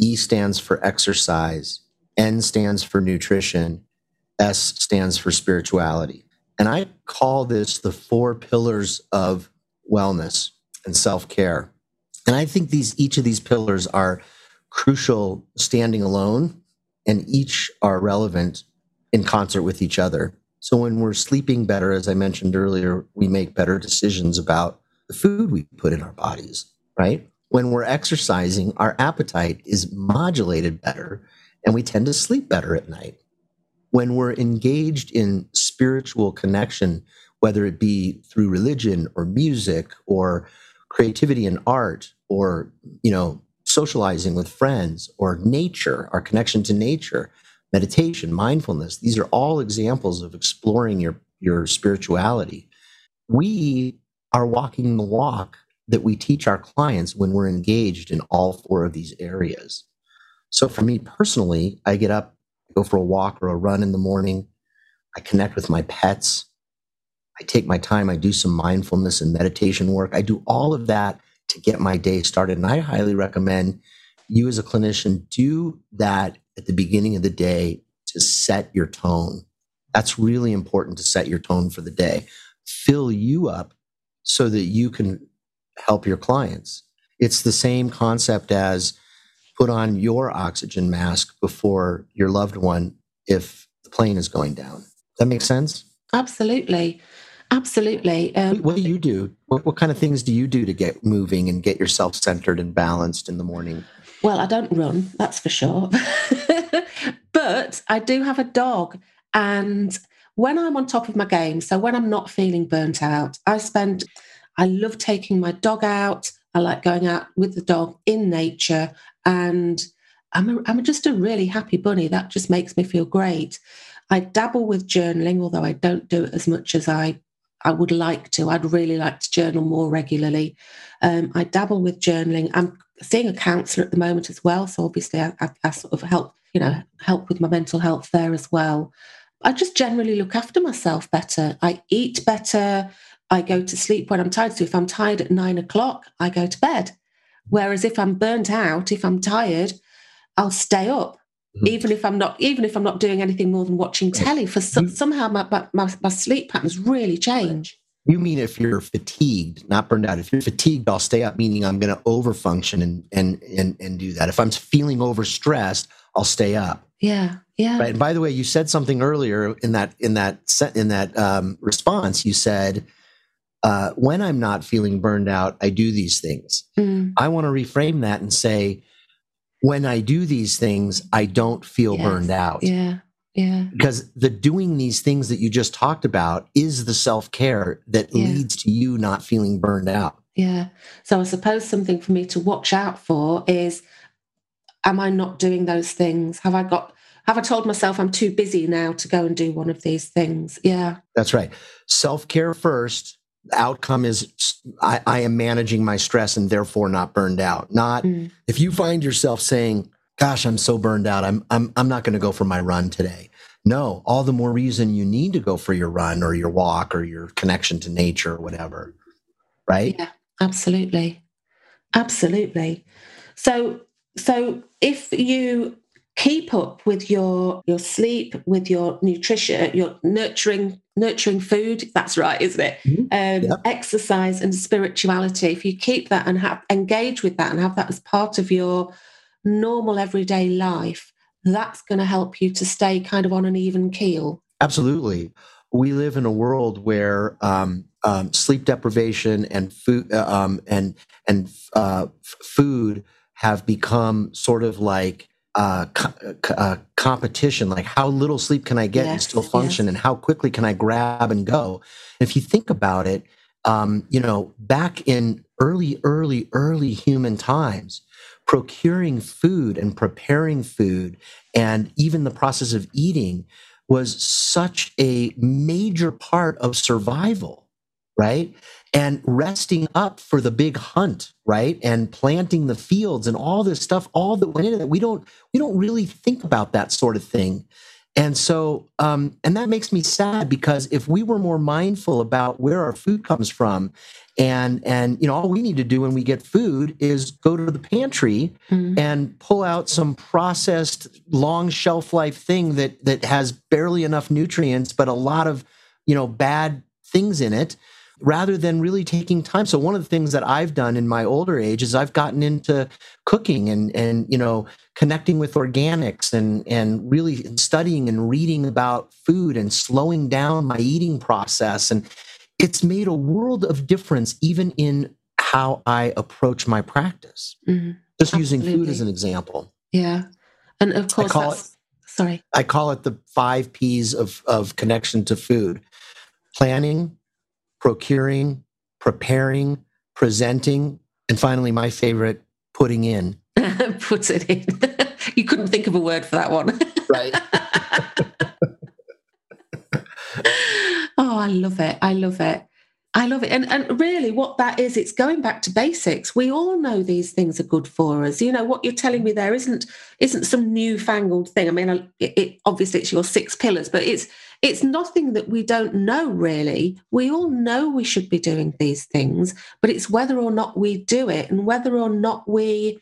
E stands for exercise, N stands for nutrition, S stands for spirituality, and I call this the four pillars of wellness and self care. And I think these each of these pillars are crucial standing alone, and each are relevant in concert with each other. So when we're sleeping better, as I mentioned earlier, we make better decisions about the food we put in our bodies, right? When we're exercising, our appetite is modulated better and we tend to sleep better at night. When we're engaged in spiritual connection, whether it be through religion or music or creativity and art or, you know, socializing with friends or nature, our connection to nature, meditation, mindfulness. These are all examples of exploring your, your spirituality. We are walking the walk that we teach our clients when we're engaged in all four of these areas. So for me personally, I get up, go for a walk or a run in the morning. I connect with my pets. I take my time. I do some mindfulness and meditation work. I do all of that to get my day started. And I highly recommend you as a clinician do that at the beginning of the day to set your tone. That's really important to set your tone for the day. Fill you up so that you can help your clients. It's the same concept as put on your oxygen mask before your loved one if the plane is going down. That makes sense? Absolutely. Absolutely. Um, what do you do? What, what kind of things do you do to get moving and get yourself centered and balanced in the morning? Well, I don't run, that's for sure. but I do have a dog. And when I'm on top of my game, so when I'm not feeling burnt out, I spend, I love taking my dog out. I like going out with the dog in nature. And I'm, a, I'm just a really happy bunny. That just makes me feel great. I dabble with journaling, although I don't do it as much as I I would like to. I'd really like to journal more regularly. Um, I dabble with journaling. I'm seeing a counsellor at the moment as well, so obviously I, I, I, sort of help, you know, help with my mental health there as well. I just generally look after myself better. I eat better. I go to sleep when I'm tired. So if I'm tired at nine o'clock, I go to bed. Whereas if I'm burnt out, if I'm tired, I'll stay up. Mm-hmm. Even if I'm not, even if I'm not doing anything more than watching telly, for some, somehow my, my, my sleep patterns really change. You mean if you're fatigued, not burned out? If you're fatigued, I'll stay up, meaning I'm going to overfunction and and and and do that. If I'm feeling overstressed, I'll stay up. Yeah, yeah. Right. And by the way, you said something earlier in that in that in that um, response. You said, uh, "When I'm not feeling burned out, I do these things." Mm. I want to reframe that and say, when I do these things, I don't feel yes. burned out. Yeah. Yeah. Because the doing these things that you just talked about is the self care that yeah. leads to you not feeling burned out. Yeah. So I suppose something for me to watch out for is am I not doing those things? Have I got have I told myself I'm too busy now to go and do one of these things? Yeah. That's right. Self care first, the outcome is I, I, am managing my stress and therefore not burned out. Not mm. if you find yourself saying, "Gosh, I'm so burned out. I'm I'm I'm not going to go for my run today." No, all the more reason you need to go for your run or your walk or your connection to nature or whatever. Right? Yeah, absolutely. Absolutely. So so if you keep up with your your sleep with your nutrition your nurturing nurturing food. That's right isn't it? Mm-hmm. um, yep. exercise and spirituality. If you keep that and have engage with that and have that as part of your normal everyday life that's going to help you to stay kind of on an even keel. Absolutely. We live in a world where um, um, sleep deprivation and food uh, um, and and uh, f- food have become sort of like uh, co- uh, competition like how little sleep can i get yes, and still function yes. and how quickly can i grab and go if you think about it um, you know back in early early early human times procuring food and preparing food and even the process of eating was such a major part of survival right? And resting up for the big hunt right? And planting the fields and all this stuff all that went into that. We don't we don't really think about that sort of thing. And so um, and that makes me sad because if we were more mindful about where our food comes from and and you know all we need to do when we get food is go to the pantry mm. and pull out some processed long shelf life thing that that has barely enough nutrients but a lot of you know bad things in it rather than really taking time. So one of the things that I've done in my older age is I've gotten into cooking and and you know connecting with organics and and really studying and reading about food and slowing down my eating process and it's made a world of difference even in how I approach my practice. Mm-hmm. Just Absolutely. using food as an example. Yeah. And of course I it, sorry. I call it the 5 Ps of of connection to food. Planning, procuring, preparing, presenting, and finally, my favorite, putting in. Puts it in. you couldn't think of a word for that one. right. oh, I love it. I love it. I love it. And, and really, what that is, it's going back to basics. We all know these things are good for us. You know, what you're telling me there isn't isn't some newfangled thing. I mean, it, it obviously it's your six pillars, but it's it's nothing that we don't know really. We all know we should be doing these things, but it's whether or not we do it and whether or not we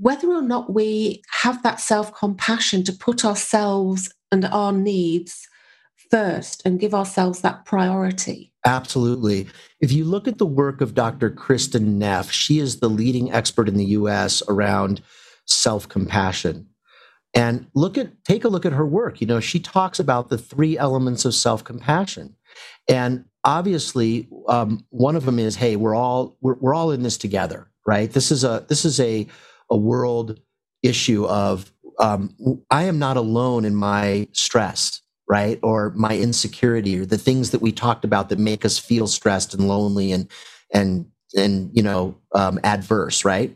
whether or not we have that self-compassion to put ourselves and our needs first and give ourselves that priority. Absolutely. If you look at the work of Dr. Kristin Neff, she is the leading expert in the US around self compassion. And look at take a look at her work. You know, she talks about the three elements of self compassion, and obviously, um, one of them is, hey, we're all we're, we're all in this together, right? This is a this is a a world issue of um, I am not alone in my stress right? Or my insecurity or the things that we talked about that make us feel stressed and lonely and, and, and, you know, um, adverse, right?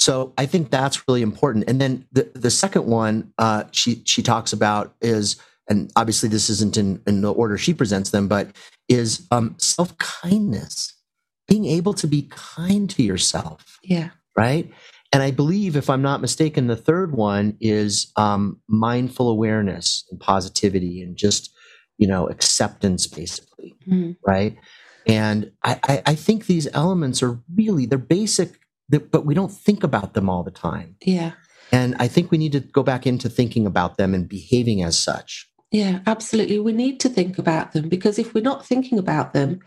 So I think that's really important. And then the, the second one uh, she, she talks about is, and obviously this isn't in, in the order she presents them, but is um, self kindness, being able to be kind to yourself. Yeah. Right. And I believe, if I'm not mistaken, the third one is um, mindful awareness and positivity and just, you know, acceptance, basically, mm. right? And I, I, I, think these elements are really they're basic, but we don't think about them all the time. Yeah. And I think we need to go back into thinking about them and behaving as such. Yeah, absolutely. We need to think about them because if we're not thinking about them,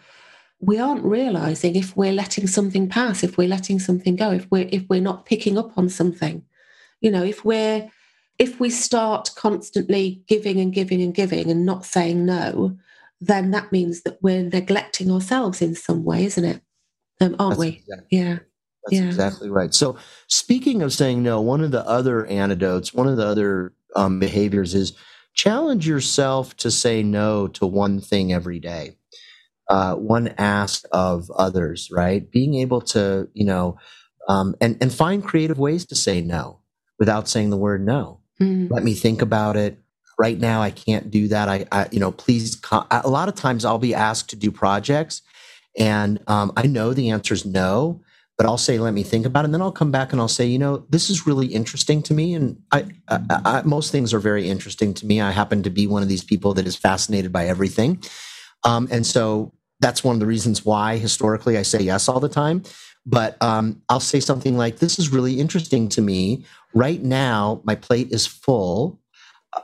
we aren't realizing if we're letting something pass, if we're letting something go, if we're if we're not picking up on something. You know, if we're if we start constantly giving and giving and giving and not saying no, then that means that we're neglecting ourselves in some way, isn't it? Um, aren't That's we? Exactly, yeah. That's yeah. exactly right. So, speaking of saying no, one of the other antidotes, one of the other um, behaviors is challenge yourself to say no to one thing every day uh, one ask of others, right? Being able to, you know, um, and and find creative ways to say no without saying the word no. Mm. Let me think about it. Right now, I can't do that. I, I you know, please. a lot of times, I'll be asked to do projects, and um, I know the answer is no. But I'll say, let me think about it. And then I'll come back and I'll say, you know, this is really interesting to me. And I, I, I most things are very interesting to me. I happen to be one of these people that is fascinated by everything. Um, and so that's one of the reasons why historically I say yes all the time. But um, I'll say something like, This is really interesting to me. Right now, my plate is full.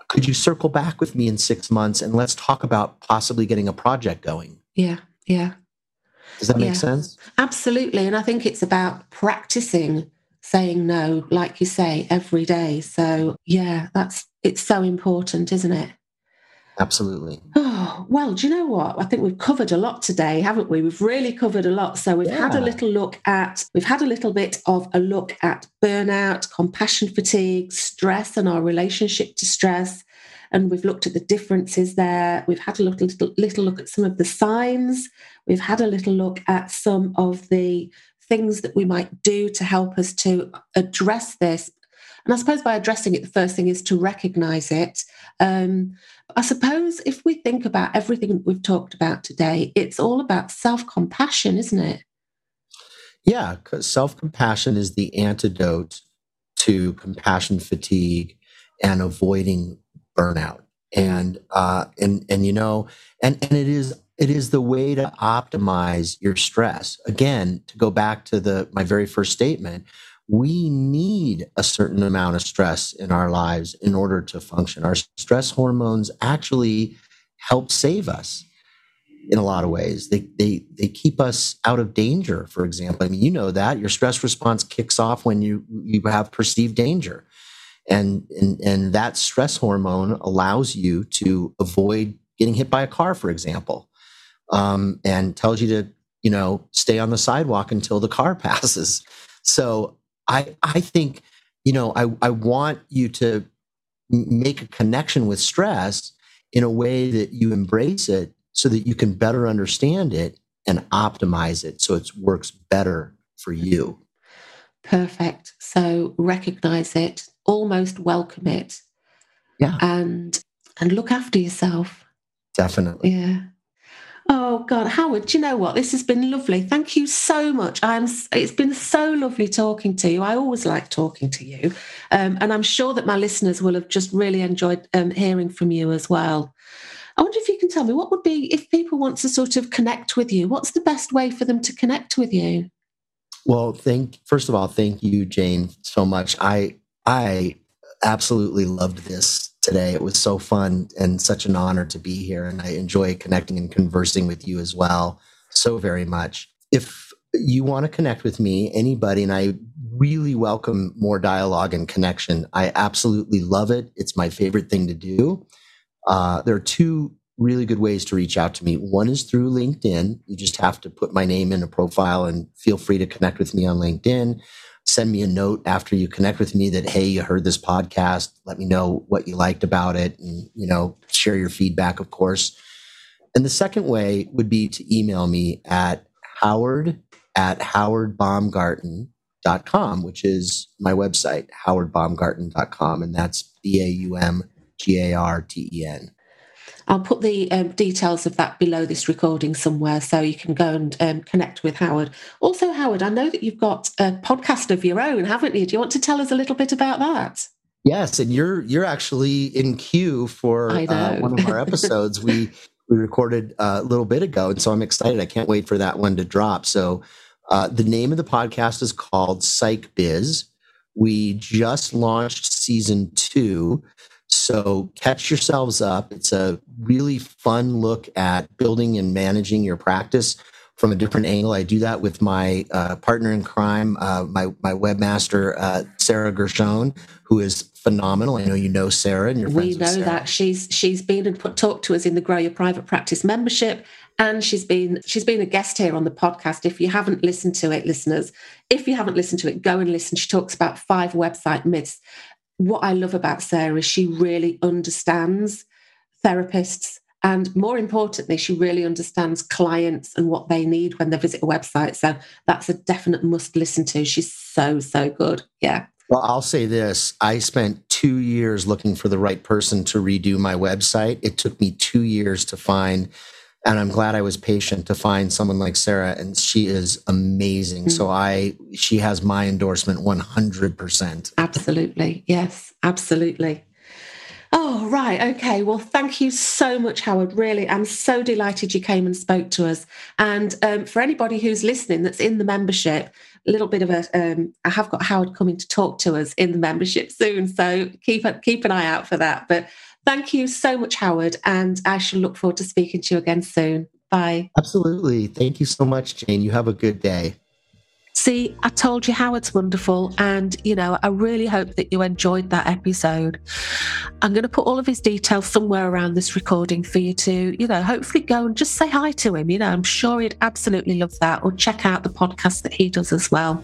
Could you circle back with me in six months and let's talk about possibly getting a project going? Yeah, yeah. Does that make yeah, sense? Absolutely. And I think it's about practicing saying no, like you say, every day. So, yeah, that's it's so important, isn't it? Absolutely. Oh, well, do you know what? I think we've covered a lot today, haven't we? We've really covered a lot. So we've yeah. had a little look at, we've had a little bit of a look at burnout, compassion fatigue, stress, and our relationship to stress. And we've looked at the differences there. We've had a little, little, little look at some of the signs. We've had a little look at some of the things that we might do to help us to address this and I suppose by addressing it, the first thing is to recognize it. Um, I suppose if we think about everything that we've talked about today, it's all about self compassion, isn't it? Yeah, because self compassion is the antidote to compassion fatigue and avoiding burnout. And uh, and and you know, and and it is it is the way to optimize your stress. Again, to go back to the my very first statement, we need a certain amount of stress in our lives in order to function. Our stress hormones actually help save us in a lot of ways. They, they, they keep us out of danger, for example. I mean, you know that your stress response kicks off when you, you have perceived danger. And, and, and that stress hormone allows you to avoid getting hit by a car, for example, um, and tells you to, you know, stay on the sidewalk until the car passes. So I I think you know I I want you to make a connection with stress in a way that you embrace it so that you can better understand it and optimize it so it works better for you. Perfect. So recognize it, almost welcome it. Yeah. And and look after yourself. Definitely. Yeah. Oh God, Howard, do you know what? This has been lovely. Thank you so much. I'm. It's been so lovely talking to you. I always like talking to you, um, and I'm sure that my listeners will have just really enjoyed um, hearing from you as well. I wonder if you can tell me what would be if people want to sort of connect with you. What's the best way for them to connect with you? Well, thank first of all, thank you, Jane, so much. I I absolutely loved this today. It was so fun and such an honor to be here. And I enjoy connecting and conversing with you as well so very much. If you want to connect with me, anybody, and I really welcome more dialogue and connection. I absolutely love it. It's my favorite thing to do. Uh, there are two really good ways to reach out to me. One is through LinkedIn. You just have to put my name in a profile and feel free to connect with me on LinkedIn send me a note after you connect with me that hey you heard this podcast. Let me know what you liked about it and you know share your feedback of course. And the second way would be to email me at howard at howardbaumgarten.com which is my website howardbaumgarten.com and that's b-a-u-m-g-a-r-t-e-n I'll put the um, details of that below this recording somewhere so you can go and um, connect with Howard. Also, Howard, I know that you've got a podcast of your own, haven't you? Do you want to tell us a little bit about that? Yes, and you're you're actually in queue for uh, one of our episodes. we we recorded uh, a little bit ago, and so I'm excited. I can't wait for that one to drop. So, uh, the name of the podcast is called Psych Biz. We just launched season two. So catch yourselves up. It's a really fun look at building and managing your practice from a different angle. I do that with my uh, partner in crime, uh, my my webmaster uh, Sarah Gershone, who is phenomenal. I know you know Sarah, and your friends. we know that she's she's been and put talked to us in the Grow Your Private Practice membership, and she's been she's been a guest here on the podcast. If you haven't listened to it, listeners, if you haven't listened to it, go and listen. She talks about five website myths what I love about Sarah is she really understands therapists. And more importantly, she really understands clients and what they need when they visit a website. So that's a definite must listen to. She's so, so good. Yeah. Well, I'll say this I spent two years looking for the right person to redo my website. It took me two years to find and I'm glad I was patient to find someone like Sarah, and she is amazing. Mm. So I, she has my endorsement 100%. Absolutely, yes, absolutely. Oh, right. Okay. Well, thank you so much, Howard. Really, I'm so delighted you came and spoke to us. And um, for anybody who's listening that's in the membership, a little bit of a, um, I have got Howard coming to talk to us in the membership soon. So keep, keep an eye out for that. But Thank you so much, Howard. And I shall look forward to speaking to you again soon. Bye. Absolutely. Thank you so much, Jane. You have a good day. See, I told you how it's wonderful. And, you know, I really hope that you enjoyed that episode. I'm going to put all of his details somewhere around this recording for you to, you know, hopefully go and just say hi to him. You know, I'm sure he'd absolutely love that. Or check out the podcast that he does as well.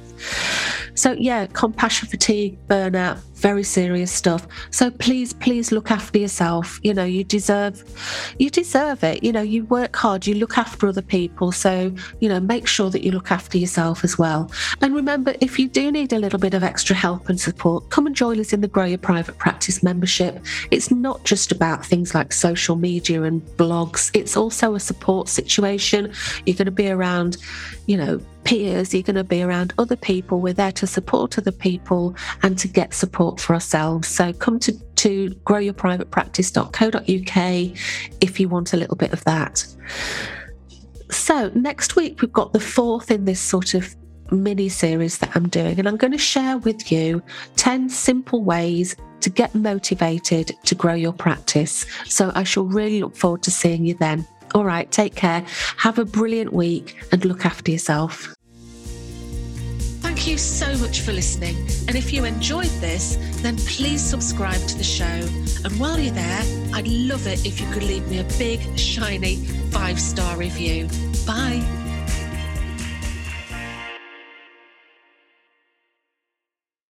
So, yeah, compassion fatigue, burnout, very serious stuff. So please, please look after yourself. You know, you deserve, you deserve it. You know, you work hard, you look after other people. So, you know, make sure that you look after yourself as well. And remember, if you do need a little bit of extra help and support, come and join us in the Grow Your Private Practice membership. It's not just about things like social media and blogs, it's also a support situation. You're going to be around, you know, peers, you're going to be around other people. We're there to support other people and to get support for ourselves. So come to, to growyourprivatepractice.co.uk if you want a little bit of that. So next week, we've got the fourth in this sort of mini series that I'm doing, and I'm going to share with you 10 simple ways to get motivated to grow your practice. So I shall really look forward to seeing you then. All right, take care. Have a brilliant week and look after yourself. Thank you so much for listening. And if you enjoyed this, then please subscribe to the show. And while you're there, I'd love it if you could leave me a big, shiny five star review. Bye.